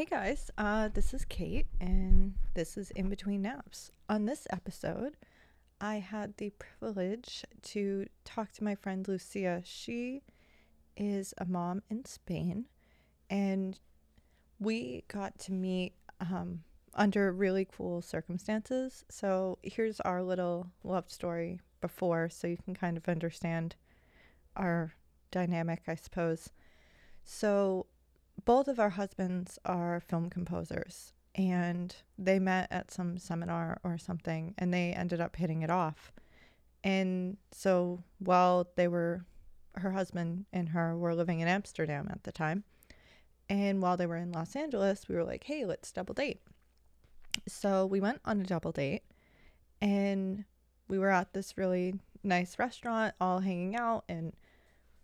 Hey guys, uh, this is Kate, and this is In Between Naps. On this episode, I had the privilege to talk to my friend Lucia. She is a mom in Spain, and we got to meet um, under really cool circumstances. So, here's our little love story before, so you can kind of understand our dynamic, I suppose. So, both of our husbands are film composers and they met at some seminar or something and they ended up hitting it off. And so while they were, her husband and her were living in Amsterdam at the time, and while they were in Los Angeles, we were like, hey, let's double date. So we went on a double date and we were at this really nice restaurant, all hanging out. And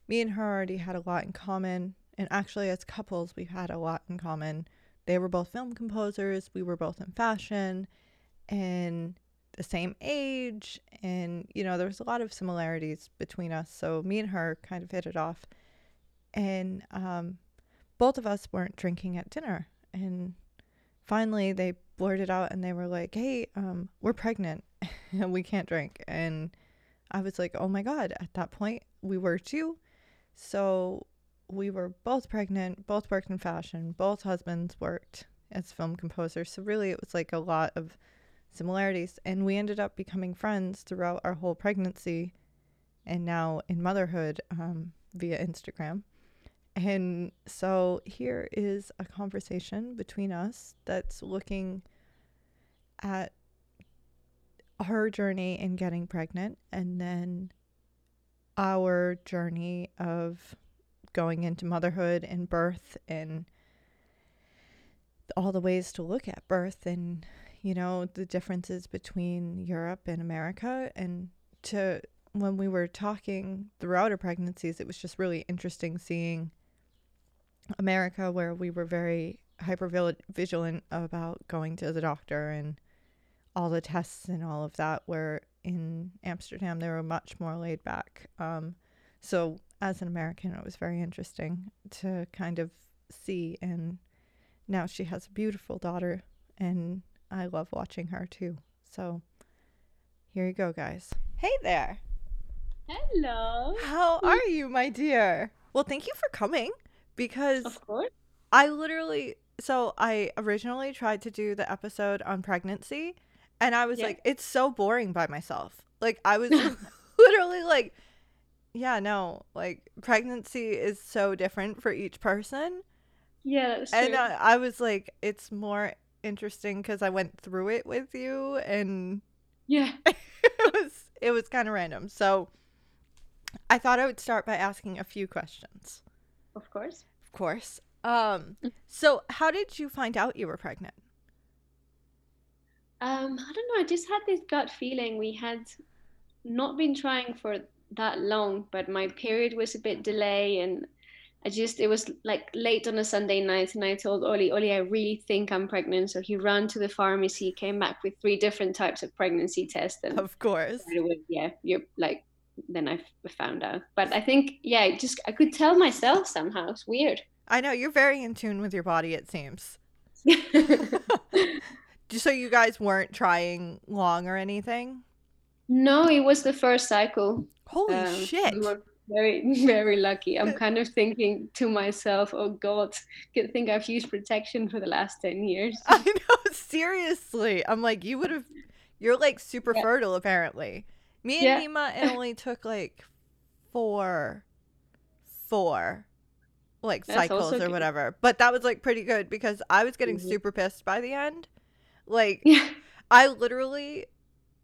me and her already had a lot in common and actually, as couples, we had a lot in common. They were both film composers, we were both in fashion, and the same age. And, you know, there was a lot of similarities between us. So me and her kind of hit it off. And um, both of us weren't drinking at dinner. And finally, they blurted out and they were like, hey, um, we're pregnant and we can't drink. And I was like, oh my God, at that point, we were too. So we were both pregnant, both worked in fashion, both husbands worked as film composers. So really it was like a lot of similarities and we ended up becoming friends throughout our whole pregnancy and now in motherhood um, via Instagram. And so here is a conversation between us that's looking at her journey in getting pregnant and then our journey of going into motherhood and birth and all the ways to look at birth and you know the differences between Europe and America. And to when we were talking throughout our pregnancies it was just really interesting seeing America where we were very hyper vigilant about going to the doctor and all the tests and all of that where in Amsterdam they were much more laid back. Um, so as an American, it was very interesting to kind of see. And now she has a beautiful daughter, and I love watching her too. So here you go, guys. Hey there. Hello. How are you, my dear? Well, thank you for coming because of course. I literally so I originally tried to do the episode on pregnancy and I was yeah. like it's so boring by myself. Like I was literally like yeah, no, like pregnancy is so different for each person. Yeah, and uh, I was like, it's more interesting because I went through it with you, and yeah, it was it was kind of random. So I thought I would start by asking a few questions. Of course, of course. Um, so how did you find out you were pregnant? Um, I don't know. I just had this gut feeling. We had not been trying for that long, but my period was a bit delay and I just it was like late on a Sunday night and I told Oli, Oli, I really think I'm pregnant. So he ran to the pharmacy, came back with three different types of pregnancy tests and of course. Yeah, you're like then I found out. But I think yeah, just I could tell myself somehow. It's weird. I know you're very in tune with your body, it seems. Just so you guys weren't trying long or anything? No, it was the first cycle. Holy um, shit. We were very, very lucky. I'm kind of thinking to myself, oh God, good thing I've used protection for the last 10 years. I know, seriously. I'm like, you would have, you're like super yeah. fertile apparently. Me and yeah. Nima, it only took like four, four like That's cycles or whatever. But that was like pretty good because I was getting mm-hmm. super pissed by the end. Like, yeah. I literally,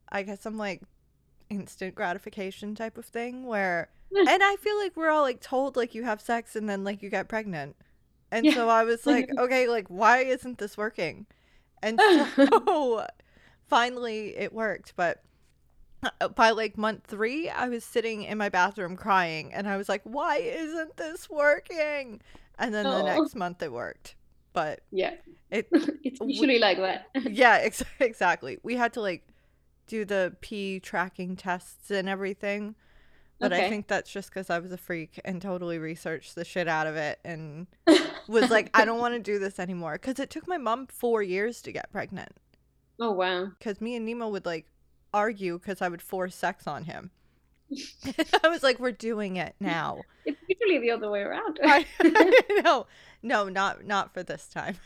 I guess I'm like instant gratification type of thing where and I feel like we're all like told like you have sex and then like you get pregnant. And yeah. so I was like, okay, like why isn't this working? And so finally it worked, but uh, by like month 3, I was sitting in my bathroom crying and I was like, why isn't this working? And then oh. the next month it worked. But yeah. It it's usually we, like that. yeah, ex- exactly. We had to like do the pee tracking tests and everything. But okay. I think that's just because I was a freak and totally researched the shit out of it and was like, I don't want to do this anymore. Because it took my mom four years to get pregnant. Oh wow. Because me and Nima would like argue because I would force sex on him. I was like, we're doing it now. It's usually the other way around. I, no, no, not not for this time.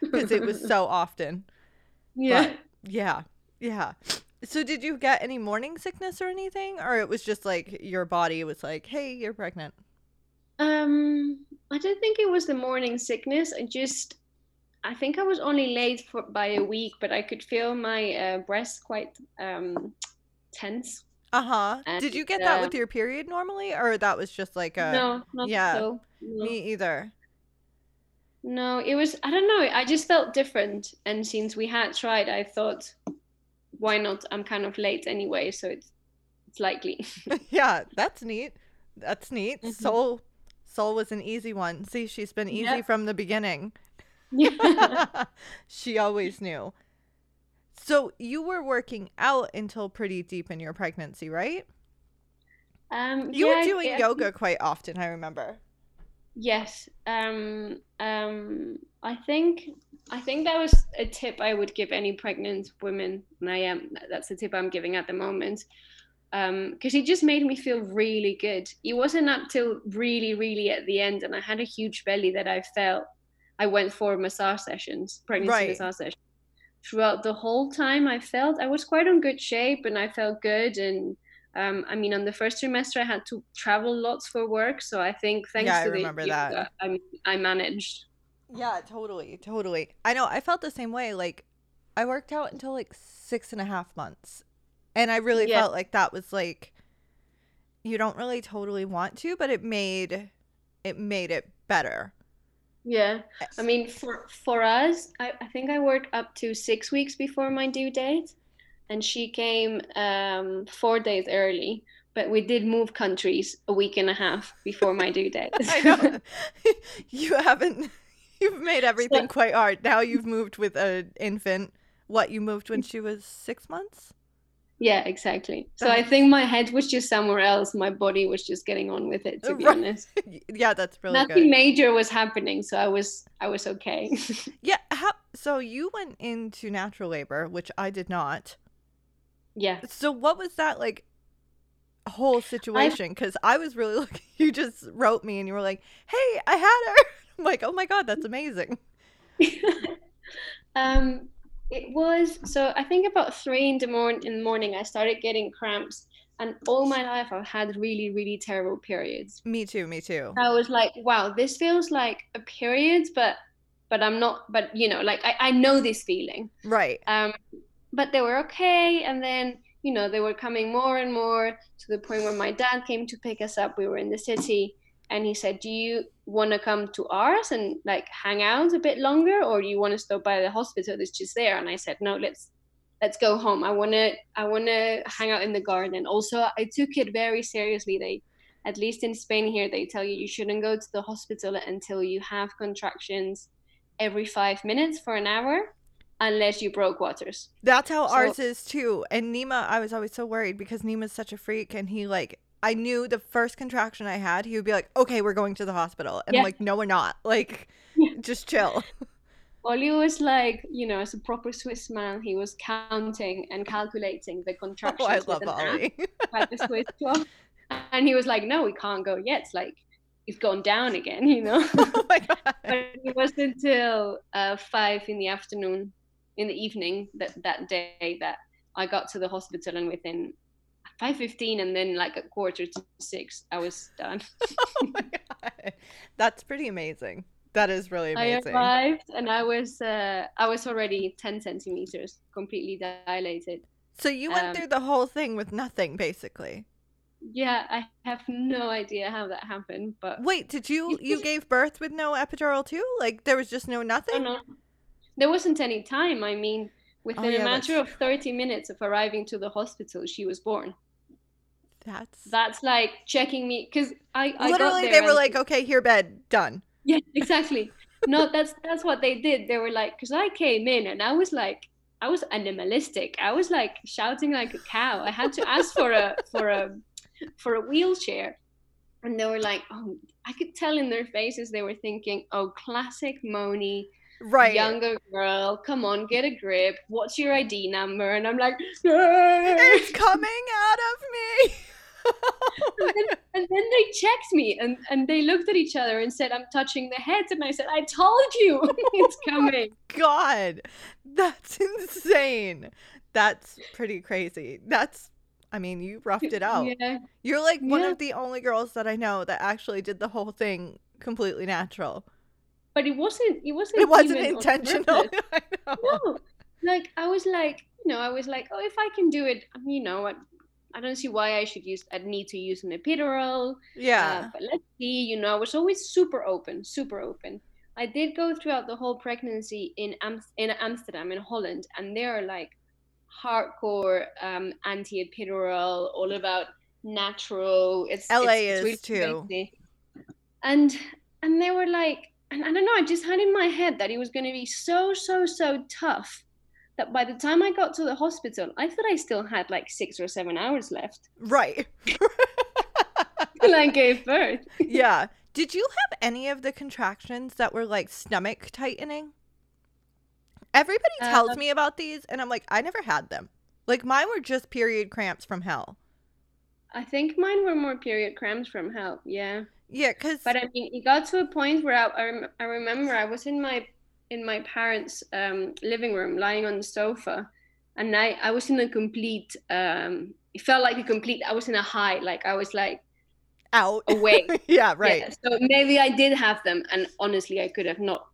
Because it was so often. yeah. But yeah, yeah. So did you get any morning sickness or anything, or it was just like your body was like, "Hey, you're pregnant." Um, I don't think it was the morning sickness. I just, I think I was only late for by a week, but I could feel my uh, breasts quite um tense. Uh huh. And, Did you get that uh, with your period normally, or that was just like a no, not yeah, so. No. me either? No, it was, I don't know, I just felt different. And since we had tried, I thought, why not? I'm kind of late anyway, so it's it's likely. yeah, that's neat. That's neat. Mhm. Sol, Sol was an easy one. See, she's been easy Yeah. from the beginning. yeah. she always knew. So you were working out until pretty deep in your pregnancy, right? Um, You yeah, were doing I yoga quite often, I remember. Yes. Um, um, I think I think that was a tip I would give any pregnant women, and I am. That's the tip I'm giving at the moment. Because it just made me feel really good. It wasn't up till really, really at the end, and I had a huge belly that I felt. I went for massage sessions, pregnancy Right. massage sessions. Throughout the whole time, I felt I was quite in good shape, and I felt good. And um, I mean, on the first trimester, I had to travel lots for work, so I think thanks Yeah, I to the remember that. yoga, I, I managed. Yeah, totally, totally. I know. I felt the same way. Like, I worked out until like six and a half months, and I really Yeah. felt like that was like, you don't really totally want to, but it made, it made it better. Yeah, I mean, for for us, I, I think I worked up to six weeks before my due date, and she came um, four days early. But we did move countries a week and a half before my due date. I know. you haven't. You've made everything quite hard. Now you've moved with an infant. What you moved when mm. she was six months? Yeah, exactly. So I think my head was just somewhere else. My body was just getting on with it, to be Right. honest. yeah, that's really Nothing good. major was happening, so I was I was okay. Yeah. How, so you went into natural labor, which I did not. yeah. So what was that like? Whole situation because I was really looking. You just wrote me and you were like, "Hey, I had her." I'm like, "Oh my god, that's amazing." um, it was so I think about three in the morning. In the morning, I started getting cramps, and all my life I've had really, really terrible periods. Me too. Me too. I was like, wow, this feels like a period, but but I'm not. But you know, like I, I know this feeling. Right. Um, but they were okay, and then you know they were coming more and more to the point where my dad came to pick us up. We were in the city, and he said, "Do you want to come to ours and like hang out a bit longer, or do you want to stop by the hospital that's just there?" And I said, "No, let's." Let's go home. I wanna, I wanna hang out in the garden. Also, I took it very seriously. They, at least in Spain here, they tell you you shouldn't go to the hospital until you have contractions every five minutes for an hour, unless you broke waters. That's how So- ours is too. And Nima, I was always so worried because Nima's such a freak, and he like. I knew the first contraction I had, he would be like, "Okay, we're going to the hospital," and I'm like, "No, we're not. Like, Yeah. just chill." Oli was like, you know, as a proper Swiss man, he was counting and calculating the contractions. Oh, I love Ollie. at the Swiss clock. And he was like, no, we can't go yet. It's like, it's gone down again, you know? oh my god. but it wasn't until uh, five in the afternoon, in the evening that, that day that I got to the hospital and within 5.15 and then like a quarter to six, I was done. Oh my god. That's pretty amazing. That is really amazing. I arrived and I was uh, I was already 10 centimeters, completely dilated. So you went um, through the whole thing with nothing, basically. Yeah, I have no idea how that happened, but Wait, did you you gave birth with no epidural too? Like there was just no nothing? don't. There wasn't any time. I mean, within Oh, yeah, a that's matter of 30 minutes of arriving to the hospital, she was born. That's That's like checking me because I, I got literally they were and- like, okay, here, bed, done. Yeah, exactly. No, that's that's what they did. They were like, because I came in and I was like, I was animalistic. I was like shouting like a cow. I had to ask for a for a for a wheelchair, and they were like, "Oh, I could tell in their faces they were thinking, oh, classic Moni." Right. Younger girl, come on, get a grip. What's your ID number? And I'm like, It's coming out of me. and, then, and then they checked me and, and they looked at each other and said, I'm touching the heads. And I said, I told you it's oh coming. God, that's insane. That's pretty crazy. That's, I mean, you roughed it out. Yeah. You're like one Yeah. of the only girls that I know that actually did the whole thing completely natural. But it wasn't it wasn't It wasn't intentional. I. No. Like I was like, you know, I was like, oh, if I can do it, you know, I, I don't see why I should use, I'd need to use an epidural. Yeah. Uh, but let's see, you know, I was always super open, super open. I did go throughout the whole pregnancy in Am- in Amsterdam, in Holland, and they are like hardcore um, anti-epidural, all about natural. It's LA it's, is it's too. crazy. And and they were like, and I don't know, I just had in my head that it was going to be so so so tough. That by the time I got to the hospital, I thought I still had like six or seven hours left right. till I gave birth. yeah. Did you have any of the contractions that were like stomach tightening? Everybody tells Uh, me about these, and I'm like, I never had them. Like mine were just period cramps from hell. I think mine were more period cramps from hell. Yeah. Yeah, because But I mean, it got to a point where I, I, remember I was in my in my parents' um, living room, lying on the sofa, and I I was in a complete. Um, it felt like a complete. I was in a high, like I was like out. awake. yeah, right. Yeah, so maybe I did have them, and honestly, I could have not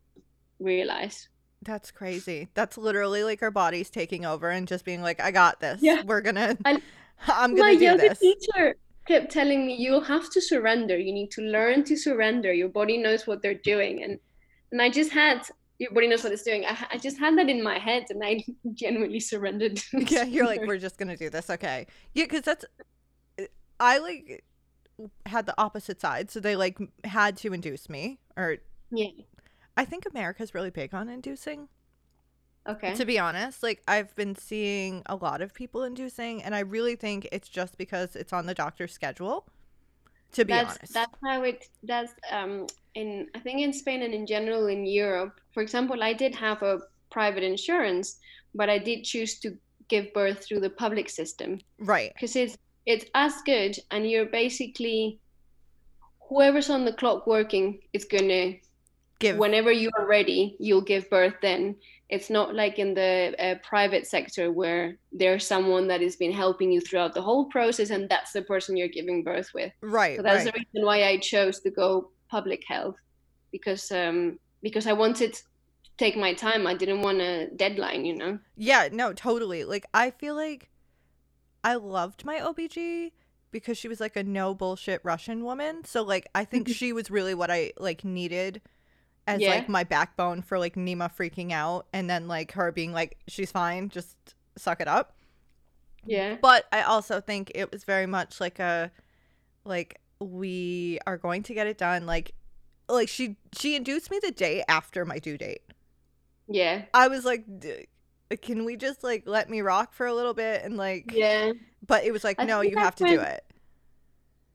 realized. That's crazy. That's literally like our bodies taking over and just being like, I got this. Yeah. We're gonna And I'm gonna do yoga this. teacher kept telling me, "You'll have to surrender. You need to learn to surrender. Your body knows what they're doing." And and I just had your body knows what it's doing. I, I just had that in my head, and I genuinely surrendered. Yeah, you're like, we're just gonna do this, okay? Yeah, because that's I like had the opposite side, so they like had to induce me, or yeah. I think America's really big on inducing. Okay. To be honest, like I've been seeing a lot of people inducing, and I really think it's just because it's on the doctor's schedule. To be that's honest, that's how it that's um in I think in Spain and in general in Europe. For example, I did have a private insurance, but I did choose to give birth through the public system right? because it's it's as good, and you're basically whoever's on the clock working is gonna Give whenever you are ready, you'll give birth then. It's not like in the uh, private sector where there's someone that has been helping you throughout the whole process and that's the person you're giving birth with. right, So that's right. the reason why I chose to go public health because um because I wanted to take my time. I didn't want a deadline, you know. Yeah, no, totally. Like I feel like I loved my OBG because she was like a no bullshit Russian woman. So like I think she was really what I like needed as Yeah. like my backbone for like Nima freaking out and then like her being like she's fine, just suck it up. Yeah. But I also think it was very much like a like we are going to get it done like like she she induced me the day after my due date. Yeah. I was like, D- can we just like let me rock for a little bit and like, Yeah. but it was like, I no, you have to do it.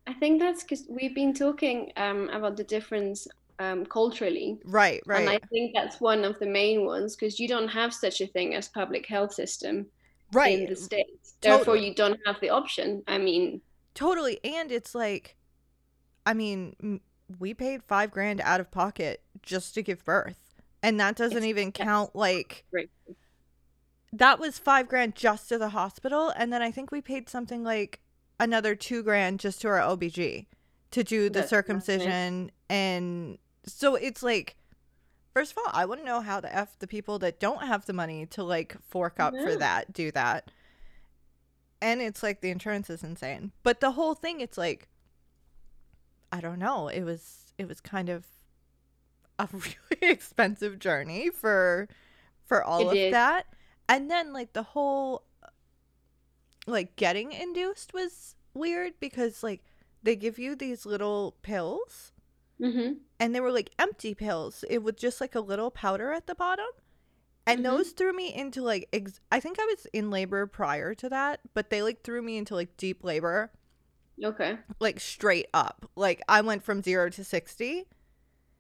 I think that's because we've been talking um about the difference um culturally. Right, right. And I think that's one of the main ones because you don't have such a thing as public health system right. in the States. Therefore, Totally. you don't have the option. I mean, Totally. And it's like, I mean, we paid five grand out of pocket just to give birth. And that doesn't even count like, Right. that was five grand just to the hospital. And then I think we paid something like another two grand just to our OBG to do the That's circumcision. And so it's like, first of all, I want to know how the F the people that don't have the money to like fork up for that do that. And it's like the insurance is insane. But the whole thing, it's like, I don't know. It was, it was kind of a really expensive journey for, for all It of is. that. And then like the whole, uh, like getting induced was weird because like they give you these little pills hmm and they were like empty pills. It was just like a little powder at the bottom. And Mhm. those threw me into like ex- I think I was in labor prior to that, but they like threw me into like deep labor. Okay. like straight up. Like I went from 0 to 60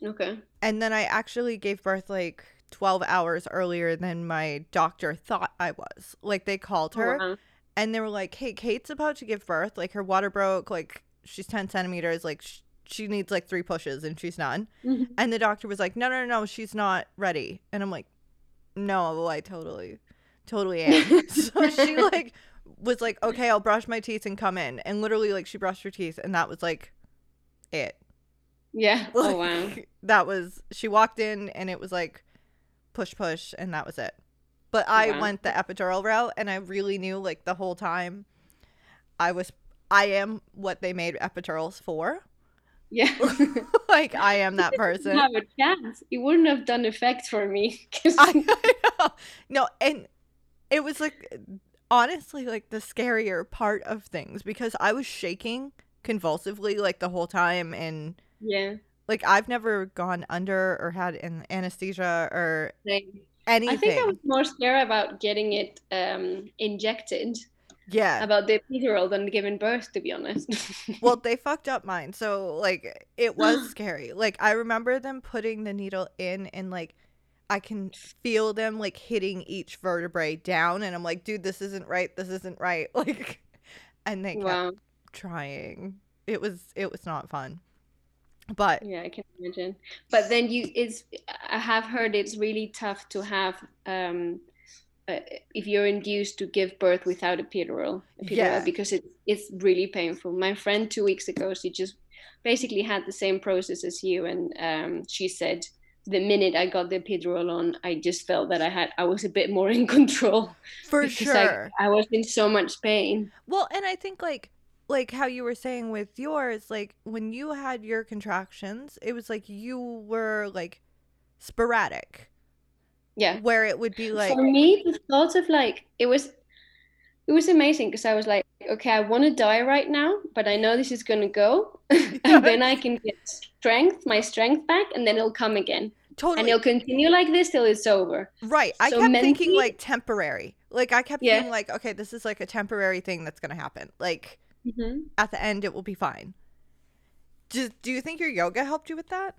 Okay. and then I actually gave birth like 12 hours earlier than my doctor thought I was. Like they called Oh, her wow. and they were like, "Hey, Kate's about to give birth. Like her water broke. Like she's 10 centimeters. Like sh- she needs like three pushes and she's done." Mhm. And the doctor was like, "No, no, no, she's not ready." And I'm like, "No, I totally, totally am." so she like was like, "Okay, I'll brush my teeth and come in." And literally, like, she brushed her teeth, and that was like it. Yeah. Oh wow. That was she walked in, and it was like push, push, and that was it. But I Wow. went the epidural route, and I really knew like the whole time I was. I am what they made epidurals for. Yeah. like I am that person. have a chance. It wouldn't have done effect for me. I know. No, and it was like honestly like the scarier part of things because I was shaking convulsively like the whole time and yeah. like I've never gone under or had an anesthesia or anything. I think I was more scared about getting it um, injected, yeah. about the epidural than giving birth, to be honest. well, they fucked up mine. So like it was scary. Like I remember them putting the needle in and like I can feel them like hitting each vertebrae down and I'm like, dude, this isn't right. This isn't right. Like and they kept wow. trying. It was it was not fun. But Yeah, I can imagine. But then you, it's. I have heard it's really tough to have. Um, uh, if you're induced to give birth without epidural, epidural Yeah. because it's it's really painful. My friend two weeks ago, she just basically had the same process as you, and um, she said the minute I got the epidural on, I just felt that I had I was a bit more in control. for because I- sure. I was in so much pain. Well, and I think like like how you were saying with yours, like when you had your contractions, it was like you were like sporadic. Yeah. Where it would be like For me, the thought of like it was, it was amazing because I was like, okay, I want to die right now, but I know this is gonna go, and then I can get strength, my strength back, and then it'll come again, and it'll continue like this till it's over. right. I so kept thinking like temporary. Like I kept Yeah. thinking like, okay, this is like a temporary thing that's gonna happen. Like hmm at the end it will be fine. Do, do you think your yoga helped you with that?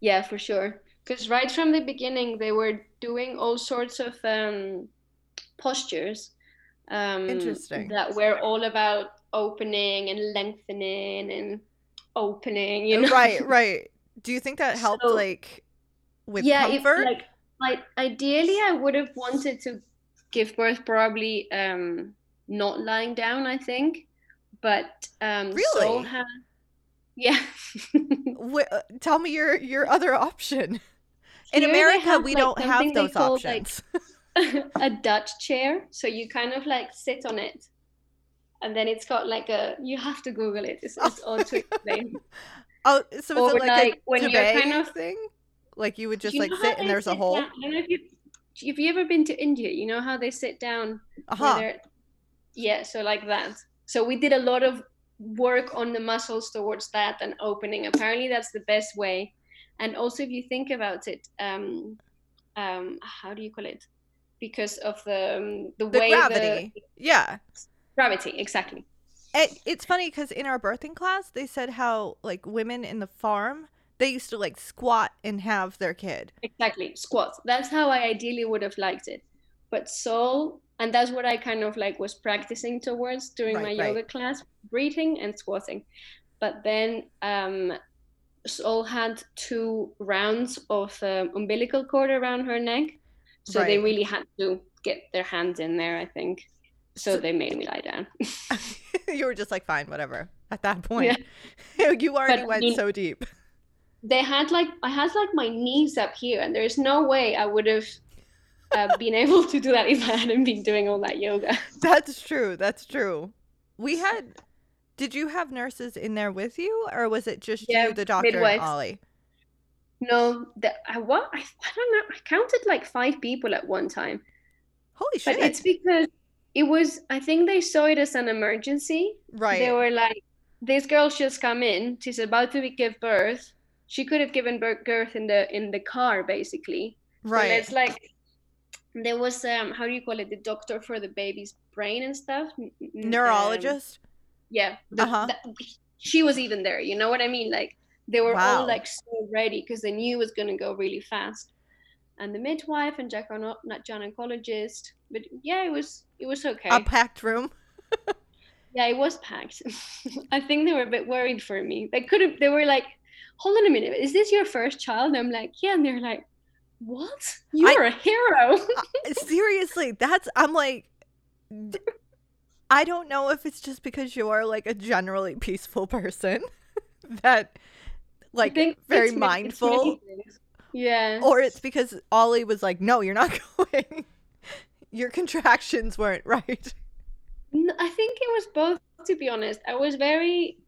Yeah, for sure. Because right from the beginning, they were doing all sorts of um, postures. Um, Interesting. That were all about opening and lengthening and opening. You know. Right, right. Do you think that helped So- like with yeah, comfort? if like, like ideally, I would have wanted to give birth probably um, not lying down. I think, but um, Really? had, yeah. Wh- uh, tell me your your other option. In America, have, we like, don't have those call, like, options. a Dutch chair. So you kind of like sit on it. And then it's got like a, you have to Google it. It's, it's odd to explain. oh, so is or it like, like a when you're kind of- thing? Like you would just You like sit and there's a hole. down- I don't know if you, have you ever been to India? You know how they sit down? Uh where huh. Yeah, so like that. So we did a lot of work on the muscles towards that and opening. Apparently, that's the best way. And also, if you think about it, um, um, how do you call it? Because of the um, the, The way gravity. the Yeah. gravity, exactly. It, it's funny because in our birthing class, they said how like women in the farm they used to like squat and have their kid. Exactly, squats. That's how I ideally would have liked it. But Sol, and that's what I kind of like was practicing towards during Right, my right. yoga class, breathing and squatting. But then um, Sol had two rounds of um, umbilical cord around her neck, so they really had to get their hands in there. I think. So So- they made me lie down. you were just like, fine, whatever. At that point, you already I went so deep. they had like I had like my knees up here, and there's no way I would have uh, been able to do that if I hadn't been doing all that yoga. That's true. That's true. We had. Did you have nurses in there with you, or was it just Yeah, you, the doctor, and. Ollie? No, the, I what I, I don't know. I counted like five people at one time, Holy shit! but it's because it was. I think they saw it as an emergency. right. They were like, "This girl's just come in. She's about to give birth. She could have given birth birth in the in the car, basically. So right. it's like there was um how do you call it? The doctor for the baby's brain and stuff. Um, Neurologist. Yeah, the, Uh-huh. the- she was even there. You know what I mean? Like they were Wow. all like so ready because they knew it was gonna go really fast. And the midwife and Jack are not not gynecologist, but yeah, it was it was okay. A packed room. Yeah, it was packed. I think they were a bit worried for me. They couldn't They were like, "Hold on a minute, is this your first child?" And I'm like, "Yeah," and they're like, "What? You're a hero." Seriously, that's I'm like I don't know if it's just because you're like a generally peaceful person that like very it's many- many mindful. Yeah. or it's because Ollie was like, "No, you're not going. Your contractions weren't right." I think it was both, to be honest. I was very,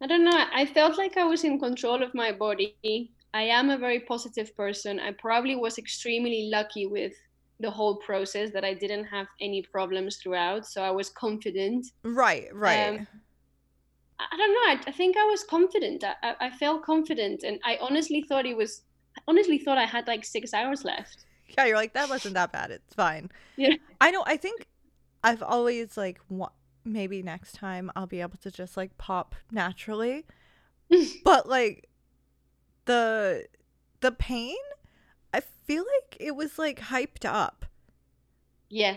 I don't know, I felt like I was in control of my body. I am a very positive person. I probably was extremely lucky with the whole process that I didn't have any problems throughout. So I was confident. Right, right. Um, I don't know. I, I think I was confident. I, I, felt confident, and I honestly thought it was. I honestly thought I had like six hours left. yeah, you're like that wasn't that bad. It's fine. Yeah. I know. I think I've always like wa- maybe next time I'll be able to just like pop naturally. but like the the pain, feel like it was like hyped up Yeah.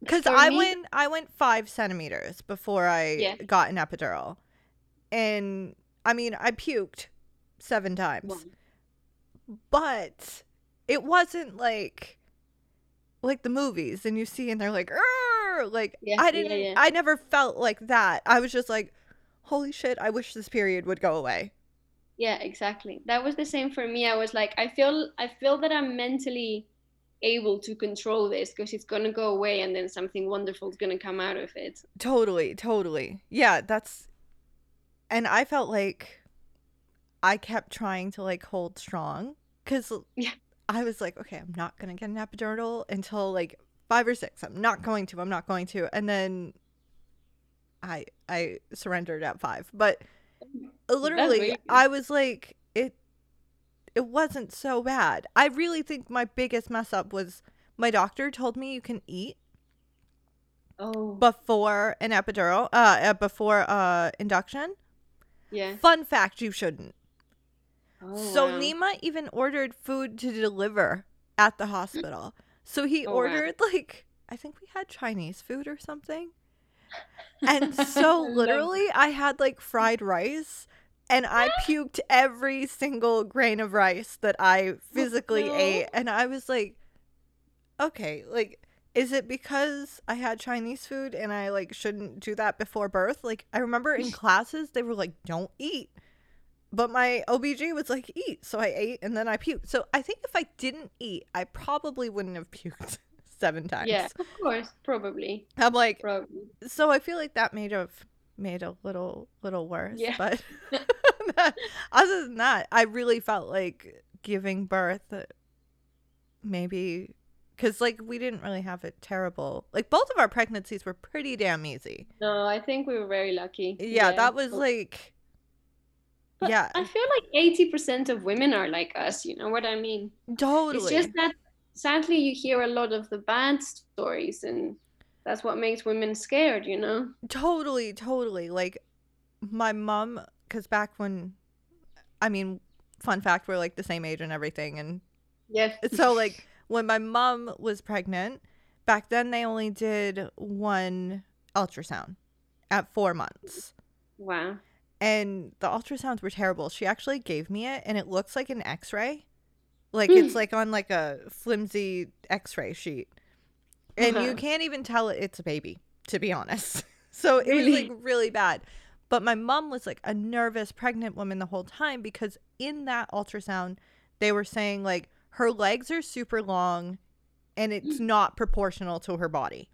because I me- went I went five centimeters before I Yeah. got an epidural, and I mean I puked seven times. Wow. but it wasn't like like the movies and you see and they're like "Arr!" like Yeah, i didn't yeah. i never felt like that i was just like holy shit i wish this period would go away Yeah, exactly. That was the same for me. I was like, I feel, I feel that I'm mentally able to control this because it's gonna go away, and then something wonderful is gonna come out of it. totally totally yeah that's and i felt like i kept trying to like hold strong because Yeah. i was like okay i'm not gonna get an epidural until like five or six i'm not going to i'm not going to and then i i surrendered at five but literally i was like it it wasn't so bad. I really think my biggest mess up was my doctor told me you can eat Oh, before an epidural uh, uh before uh induction. Yeah. fun fact you shouldn't. Oh, so wow. nima even ordered food to deliver at the hospital. So he Oh, wow. ordered like i think we had chinese food or something and so literally i had like fried rice and i puked every single grain of rice that i oh, physically no. ate and i was like okay like is it because i had chinese food and i like shouldn't do that before birth? Like i remember in classes they were like don't eat. But my obg was like eat. So i ate and then i puked. So i think if i didn't eat i probably wouldn't have puked seven times Yeah, of course, probably, i'm like probably. so I feel like that made have made a little little worse. Yeah. But other than that, I really felt like giving birth uh, maybe because like we didn't really have it terrible. Like both of our pregnancies were pretty damn easy. No, I think we were very lucky. Yeah, that was like But yeah. I feel like eighty percent of women are like us. You know what I mean? totally. It's just that sadly you hear a lot of the bad stories, and that's what makes women scared. You know? Totally, totally. Like my mom, because back when, I mean, fun fact, we're like the same age and everything, and Yeah. so like when my mom was pregnant back then they only did one ultrasound at four months Wow. and the ultrasounds were terrible she actually gave me it and it looks like an x-ray like it's like on like a flimsy x-ray sheet and you Uh-huh. can't even tell it it's a baby to be honest so it was Really? like really bad but my mom was like a nervous pregnant woman the whole time because in that ultrasound they were saying like her legs are super long and it's not proportional to her body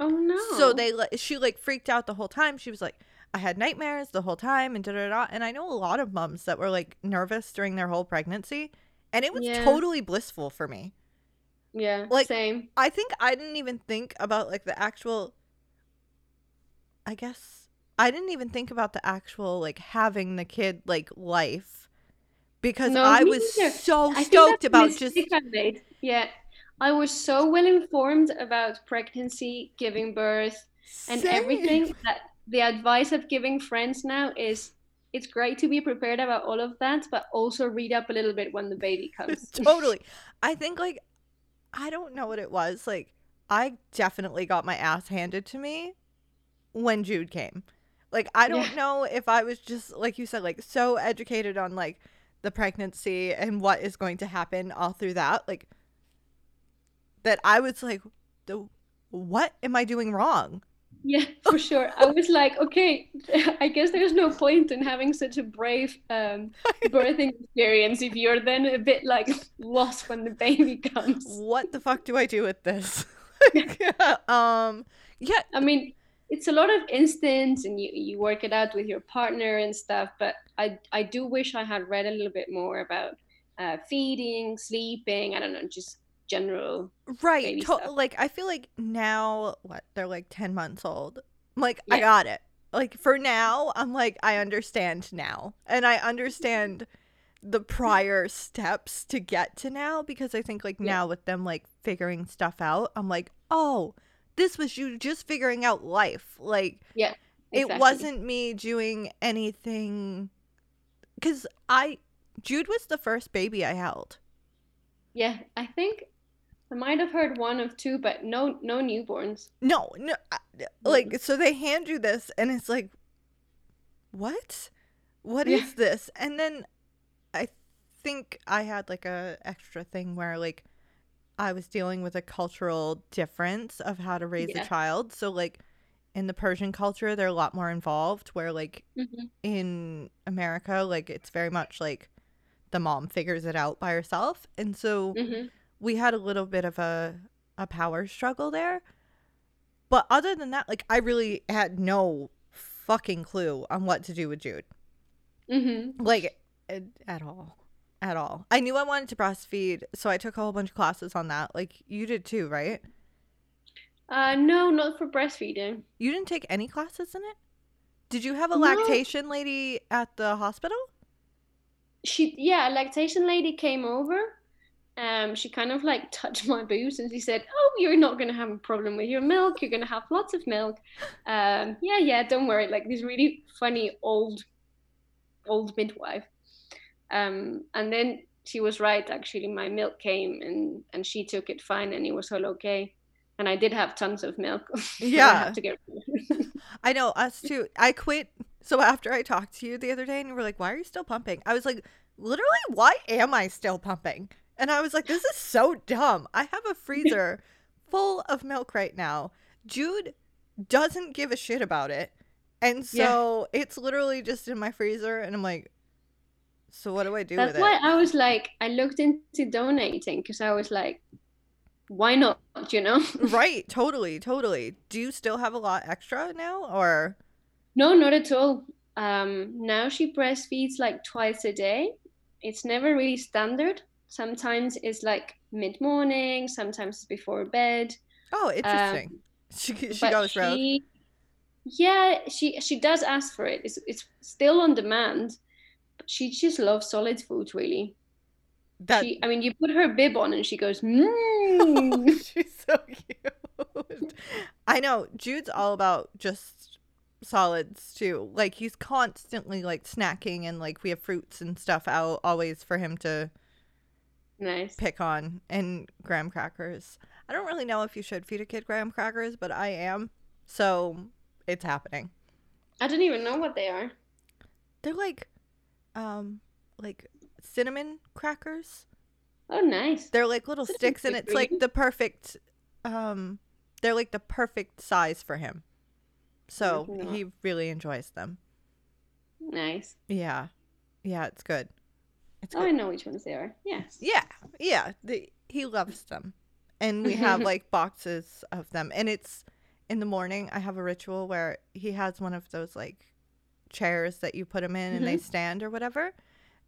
Oh no. so they she like freaked out the whole time. She was like, I had nightmares the whole time and da da da. And I know a lot of moms that were like nervous during their whole pregnancy, and it was Yeah. totally blissful for me. Yeah. like- same. I think I didn't even think about like the actual. I guess I didn't even think about the actual like having the kid like life, because No, I was neither. so stoked about just mistake I made. Yeah. I was so well informed about pregnancy, giving birth, and Same. everything that the advice I'm giving friends now is it's great to be prepared about all of that, but also read up a little bit when the baby comes. totally. I think like I don't know what it was. Like I definitely got my ass handed to me when Jude came. Like I don't Yeah. know if I was just like you said like so educated on like the pregnancy and what is going to happen all through that like that I was like the what am I doing wrong? Yeah, for sure. I was like, okay, I guess there's no point in having such a brave um, birthing experience if you're then a bit like lost when the baby comes. What the fuck do I do with this? um yeah, I mean, it's a lot of instincts and you, you work it out with your partner and stuff, but I, I do wish I had read a little bit more about uh, feeding, sleeping, I don't know, just general. right. To- like I feel like now what they're like 10 months old. I'm like I got it. Like for now, I'm like I understand now. And I understand the prior steps to get to now because I think like Yeah. now with them like figuring stuff out, I'm like, "Oh, this was you just figuring out life." Like Yeah. it wasn't me doing anything cuz I Jude was the first baby I held. Yeah, I think I might have heard one of two, but no no newborns. No, no, like so they hand you this, and it's like, what? What is Yeah. this? And then I think I had like a extra thing where like I was dealing with a cultural difference of how to raise Yeah. a child. So like in the Persian culture, they're a lot more involved. Where like hmm in America, like it's very much like the mom figures it out by herself, and so hmm we had a little bit of a a power struggle there. But other than that, like I really had no fucking clue on what to do with Jude. hmm Like at, at all. At all. I knew I wanted to breastfeed, so I took a whole bunch of classes on that. Like you did too, right? Uh, no, not for breastfeeding. You didn't take any classes in it? Did you have a No. lactation lady at the hospital? She, yeah, a lactation lady came over. Um, she kind of like touched my boobs and she said, "Oh, you're not gonna have a problem with your milk. You're gonna have lots of milk. Um, yeah, yeah, don't worry." Like this really funny old, old midwife. Um, and then she was right. Actually, my milk came and and she took it fine and it was all okay. And I did have tons of milk. that I Yeah. to get. I know, us too. I quit. So after I talked to you the other day and you were like, why are you still pumping? I was like, literally, why am I still pumping? And I was like, this is so dumb. I have a freezer full of milk right now. Jude doesn't give a shit about it. And Yeah. so it's literally just in my freezer. And I'm like, so what do I do That's with why? I was like, I looked into donating because I was like, why not? You know? right. Totally. Totally. Do you still have a lot extra now? Or, No, not at all. Um, now she breastfeeds like twice a day. It's never really standard. Sometimes it's like mid morning, sometimes it's before bed. oh, um, interesting. she she But goes she, yeah, she she does ask for it. It's it's still on demand. But she just loves solid food, really. That, She, I mean, you put her bib on and she goes, mmm. She's so cute. I know Jude's all about just solids too. Like he's constantly like snacking and like we have fruits and stuff out always for him to Nice. pick on and graham crackers. I don't really know if you should feed a kid graham crackers, but I am. So it's happening. I don't even know what they are. They're like um like cinnamon crackers. Oh, nice. They're like little That's sticks and it's like the perfect um they're like the perfect size for him. So he really enjoys them. Nice. Yeah. Yeah, it's good. It's Oh, I know which ones they are. Yes. Yeah. Yeah, the, he loves them. And we have like boxes of them and it's in the morning I have a ritual where he has one of those like chairs that you put him in and they stand or whatever.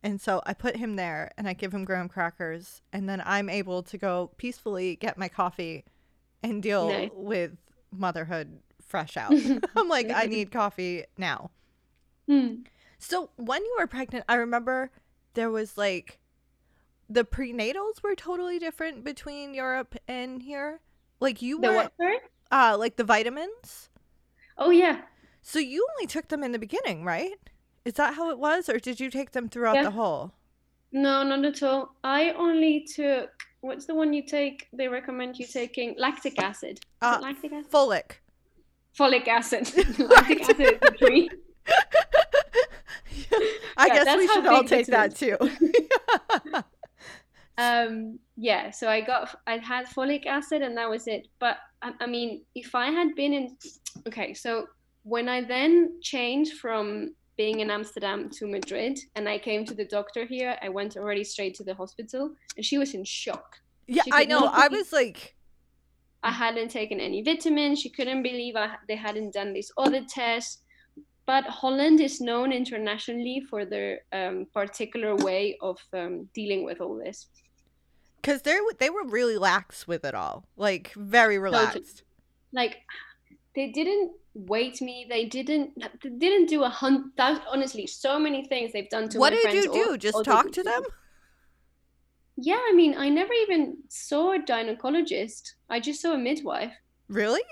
And so I put him there and I give him graham crackers and then I'm able to go peacefully get my coffee and deal Nice. with motherhood fresh out. I'm like I need coffee now. Hmm. So when you were pregnant, I remember there was like the prenatals were totally different between Europe and here. Like you The what, sorry? uh like the vitamins. Oh, yeah. So you only took them in the beginning, right? Is that how it was, or did you take them throughout Yeah. the whole? No, not at all. I only took what's the one you take? They recommend you taking lactic acid. Uh, lactic acid? Folic. Folic acid. lactic acid is the tree. I Yeah, guess we should all take this that is. too. Um, yeah, so I got I had folic acid and that was it. But I, I mean, if I had been in, okay, so when I then changed from being in Amsterdam to Madrid and I came to the doctor here, I went already straight to the hospital and she was in shock. yeah, I know. I was like, I hadn't taken any vitamins. She couldn't believe I, they hadn't done these other tests. But Holland is known internationally for their um, particular way of um, dealing with all this. because they they were really lax with it all, like very relaxed. Like, they didn't wait me. They didn't. They didn't do a hundred. Honestly, so many things they've done to What did you all- do? Just all talk to them? Yeah, I mean, I never even saw a gynecologist. I just saw a midwife. Really?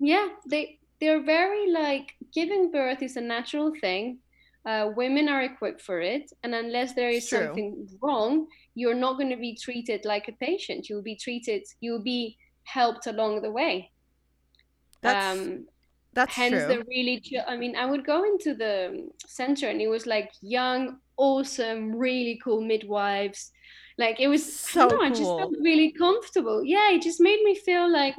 Yeah, they they're very like giving birth is a natural thing. Uh, women are equipped for it, and unless there is true. something wrong, you're not going to be treated like a patient. You'll be treated. You'll be helped along the way. That's um, that's hence true. the really. I mean, I would go into the center, and it was like young, awesome, really cool midwives. Like it was So I don't I just felt really comfortable. Yeah, it just made me feel like,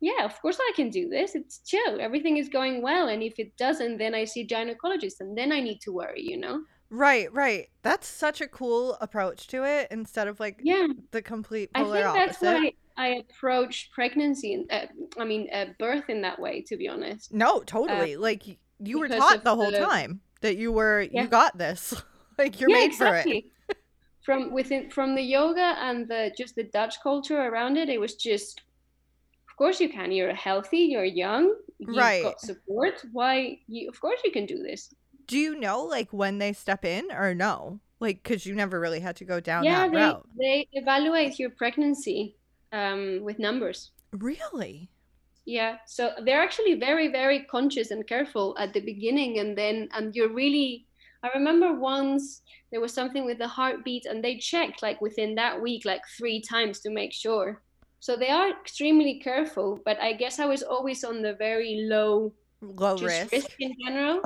yeah, of course I can do this. It's chill. Everything is going well. And if it doesn't, then I see a gynecologist and then I need to worry, you know? Right, right. That's such a cool approach to it instead of like Yeah. the complete polar I think that's opposite. why I approached pregnancy and uh, I mean uh, birth in that way, to be honest. No, totally. like you were uh, taught the whole the- time that you were Yeah. you got this. like you're yeah, made for it. from within from the yoga and the just the Dutch culture around it, it was just course you can. You're healthy, you're young, you've Right. got support. Why you of course you can do this. Do you know like when they step in or no? Like cuz you never really had to go down yeah, that they, route. they evaluate your pregnancy um, with numbers. Really? Yeah, so they're actually very, very conscious and careful at the beginning, and then and you're really. I remember once there was something with the heartbeat, and they checked like within that week like three times to make sure. So they are extremely careful, but I guess I was always on the very low Low risk. risk in general.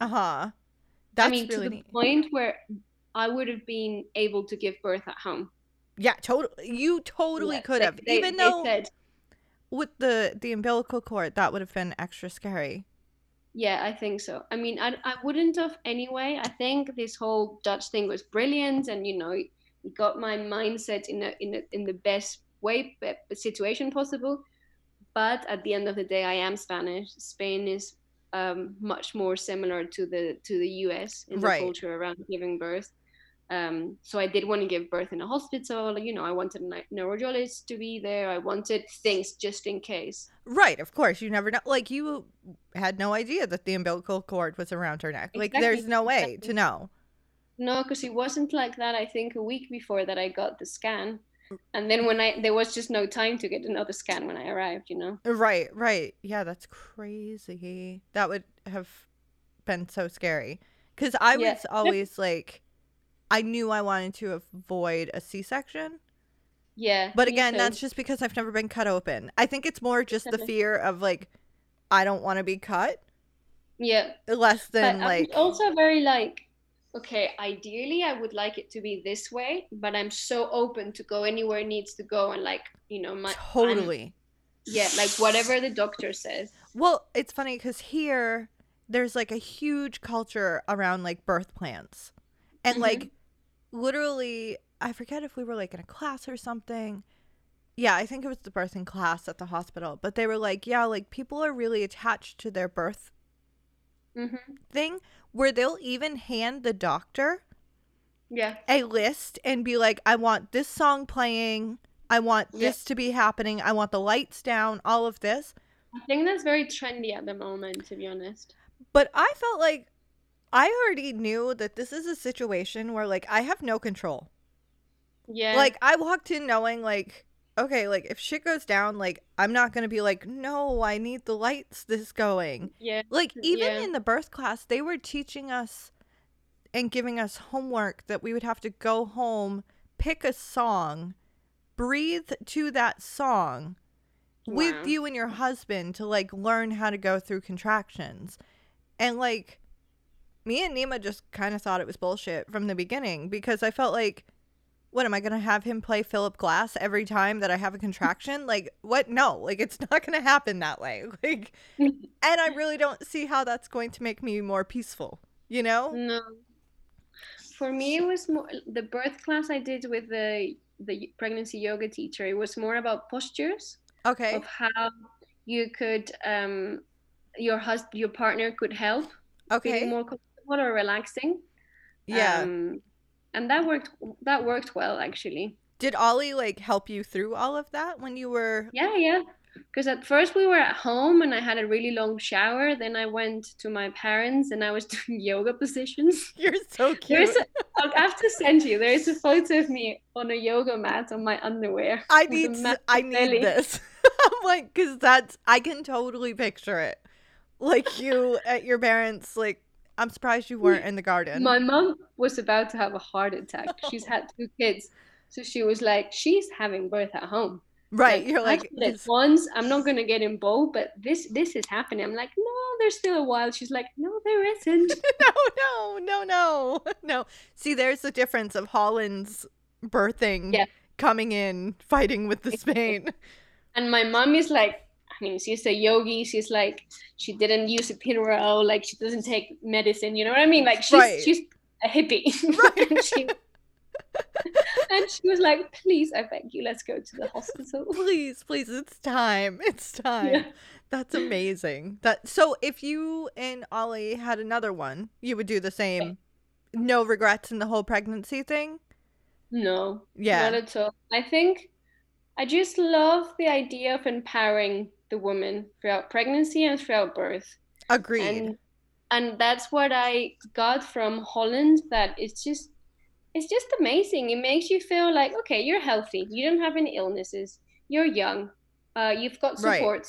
Uh-huh. That's I mean, really to the neat. point where I would have been able to give birth at home. Yeah, totally. You totally Yeah, could they- have. they- Even they though said, with the the umbilical cord that would have been extra scary. Yeah, I think so. I mean, I, I wouldn't have anyway. I think this whole Dutch thing was brilliant, and you know, it got my mindset in a, in a, in the best way situation possible. But at the end of the day, I am Spanish. Spain is um, much more similar to the to the U.S. in Right. the culture around giving birth. Um, so I did want to give birth in a hospital. You know, I wanted a neurologist to be there. I wanted things just in case. Right, of course. You never know. Like you had no idea that the umbilical cord was around her neck. Like there's no way exactly. to know. No, because it wasn't like that. I think a week before that I got the scan, and then when I there was just no time to get another scan when I arrived. You know. Uh, right, right. Yeah, that's crazy. That would have been so scary. Cuz I Yeah. was always like I knew I wanted to avoid a C-section. Yeah. But again, too. that's just because I've never been cut open. I think it's more just the fear of like I don't want to be cut yeah. less But than I'm like also very like, okay, ideally I would like it to be this way, but I'm so open to go anywhere it needs to go, and like you know my I'm- totally. yeah, like whatever the doctor says. Well, it's funny because here there's like a huge culture around like birth plans. And Mhm. like literally, I forget if we were like in a class or something. Yeah, I think it was the birthing class at the hospital. But they were like, yeah, like people are really attached to their birth hmm thing where they'll even hand the doctor Yeah. a list and be like, I want this song playing. I want Yeah. this to be happening. I want the lights down, all of this. I think that's very trendy at the moment, to be honest. But I felt like I already knew that this is a situation where like I have no control. Yeah. Like I walked in knowing like okay, like if shit goes down, like I'm not gonna be like, no, I need the lights this going. Yeah. Like even Yeah. in the birth class, they were teaching us and giving us homework that we would have to go home, pick a song, breathe to that song Wow. with you and your husband to like learn how to go through contractions. And like me and Nima just kind of thought it was bullshit from the beginning because I felt like what am I going to have him play Philip Glass every time that I have a contraction? like what? No, like it's not going to happen that way. Like and I really don't see how that's going to make me more peaceful, you know? No. For me, it was more the birth class I did with the the pregnancy yoga teacher. It was more about postures Okay. of how you could um your husband your partner could help Okay. feeling more comfortable or relaxing. yeah. Um, and that worked that worked well actually. Did Ollie like help you through all of that when you were Yeah, yeah. Because at first we were at home and I had a really long shower. Then I went to my parents and I was doing yoga positions. You're so cute. A, I'll have to send you. There is a photo of me on a yoga mat on my underwear. I need I need belly. this. I'm like cuz that's I can totally picture it. Like you at your parents like I'm surprised you weren't in the garden. My mom was about to have a heart attack. She's had two kids. So she was like, she's having birth at home. right, you're like did it this- once. I'm not gonna get involved, but this this is happening. I'm like, no, there's still a while. She's like, no, there isn't. no, no, no, no, no. See, there's the difference of Holland's birthing Yeah. coming in, fighting with the Spain. And my mom is like, I mean, she's a yogi. She's like, she didn't use epidural. Like, she doesn't take medicine. You know what I mean? Like, she's Right. she's a hippie. Right. and, she, and she was like, please, I beg you, let's go to the hospital. please, please, it's time. It's time. Yeah. That's amazing. That so if you and Ollie had another one, you would do the same. No regrets in the whole pregnancy thing. No, Yeah. not at all. I think I just love the idea of empowering the woman throughout pregnancy and throughout birth. Agreed. and and that's what I got from Holland. That it's just it's just amazing. It makes you feel like okay, you're healthy. You don't have any illnesses. You're young. Uh, you've got Right. support.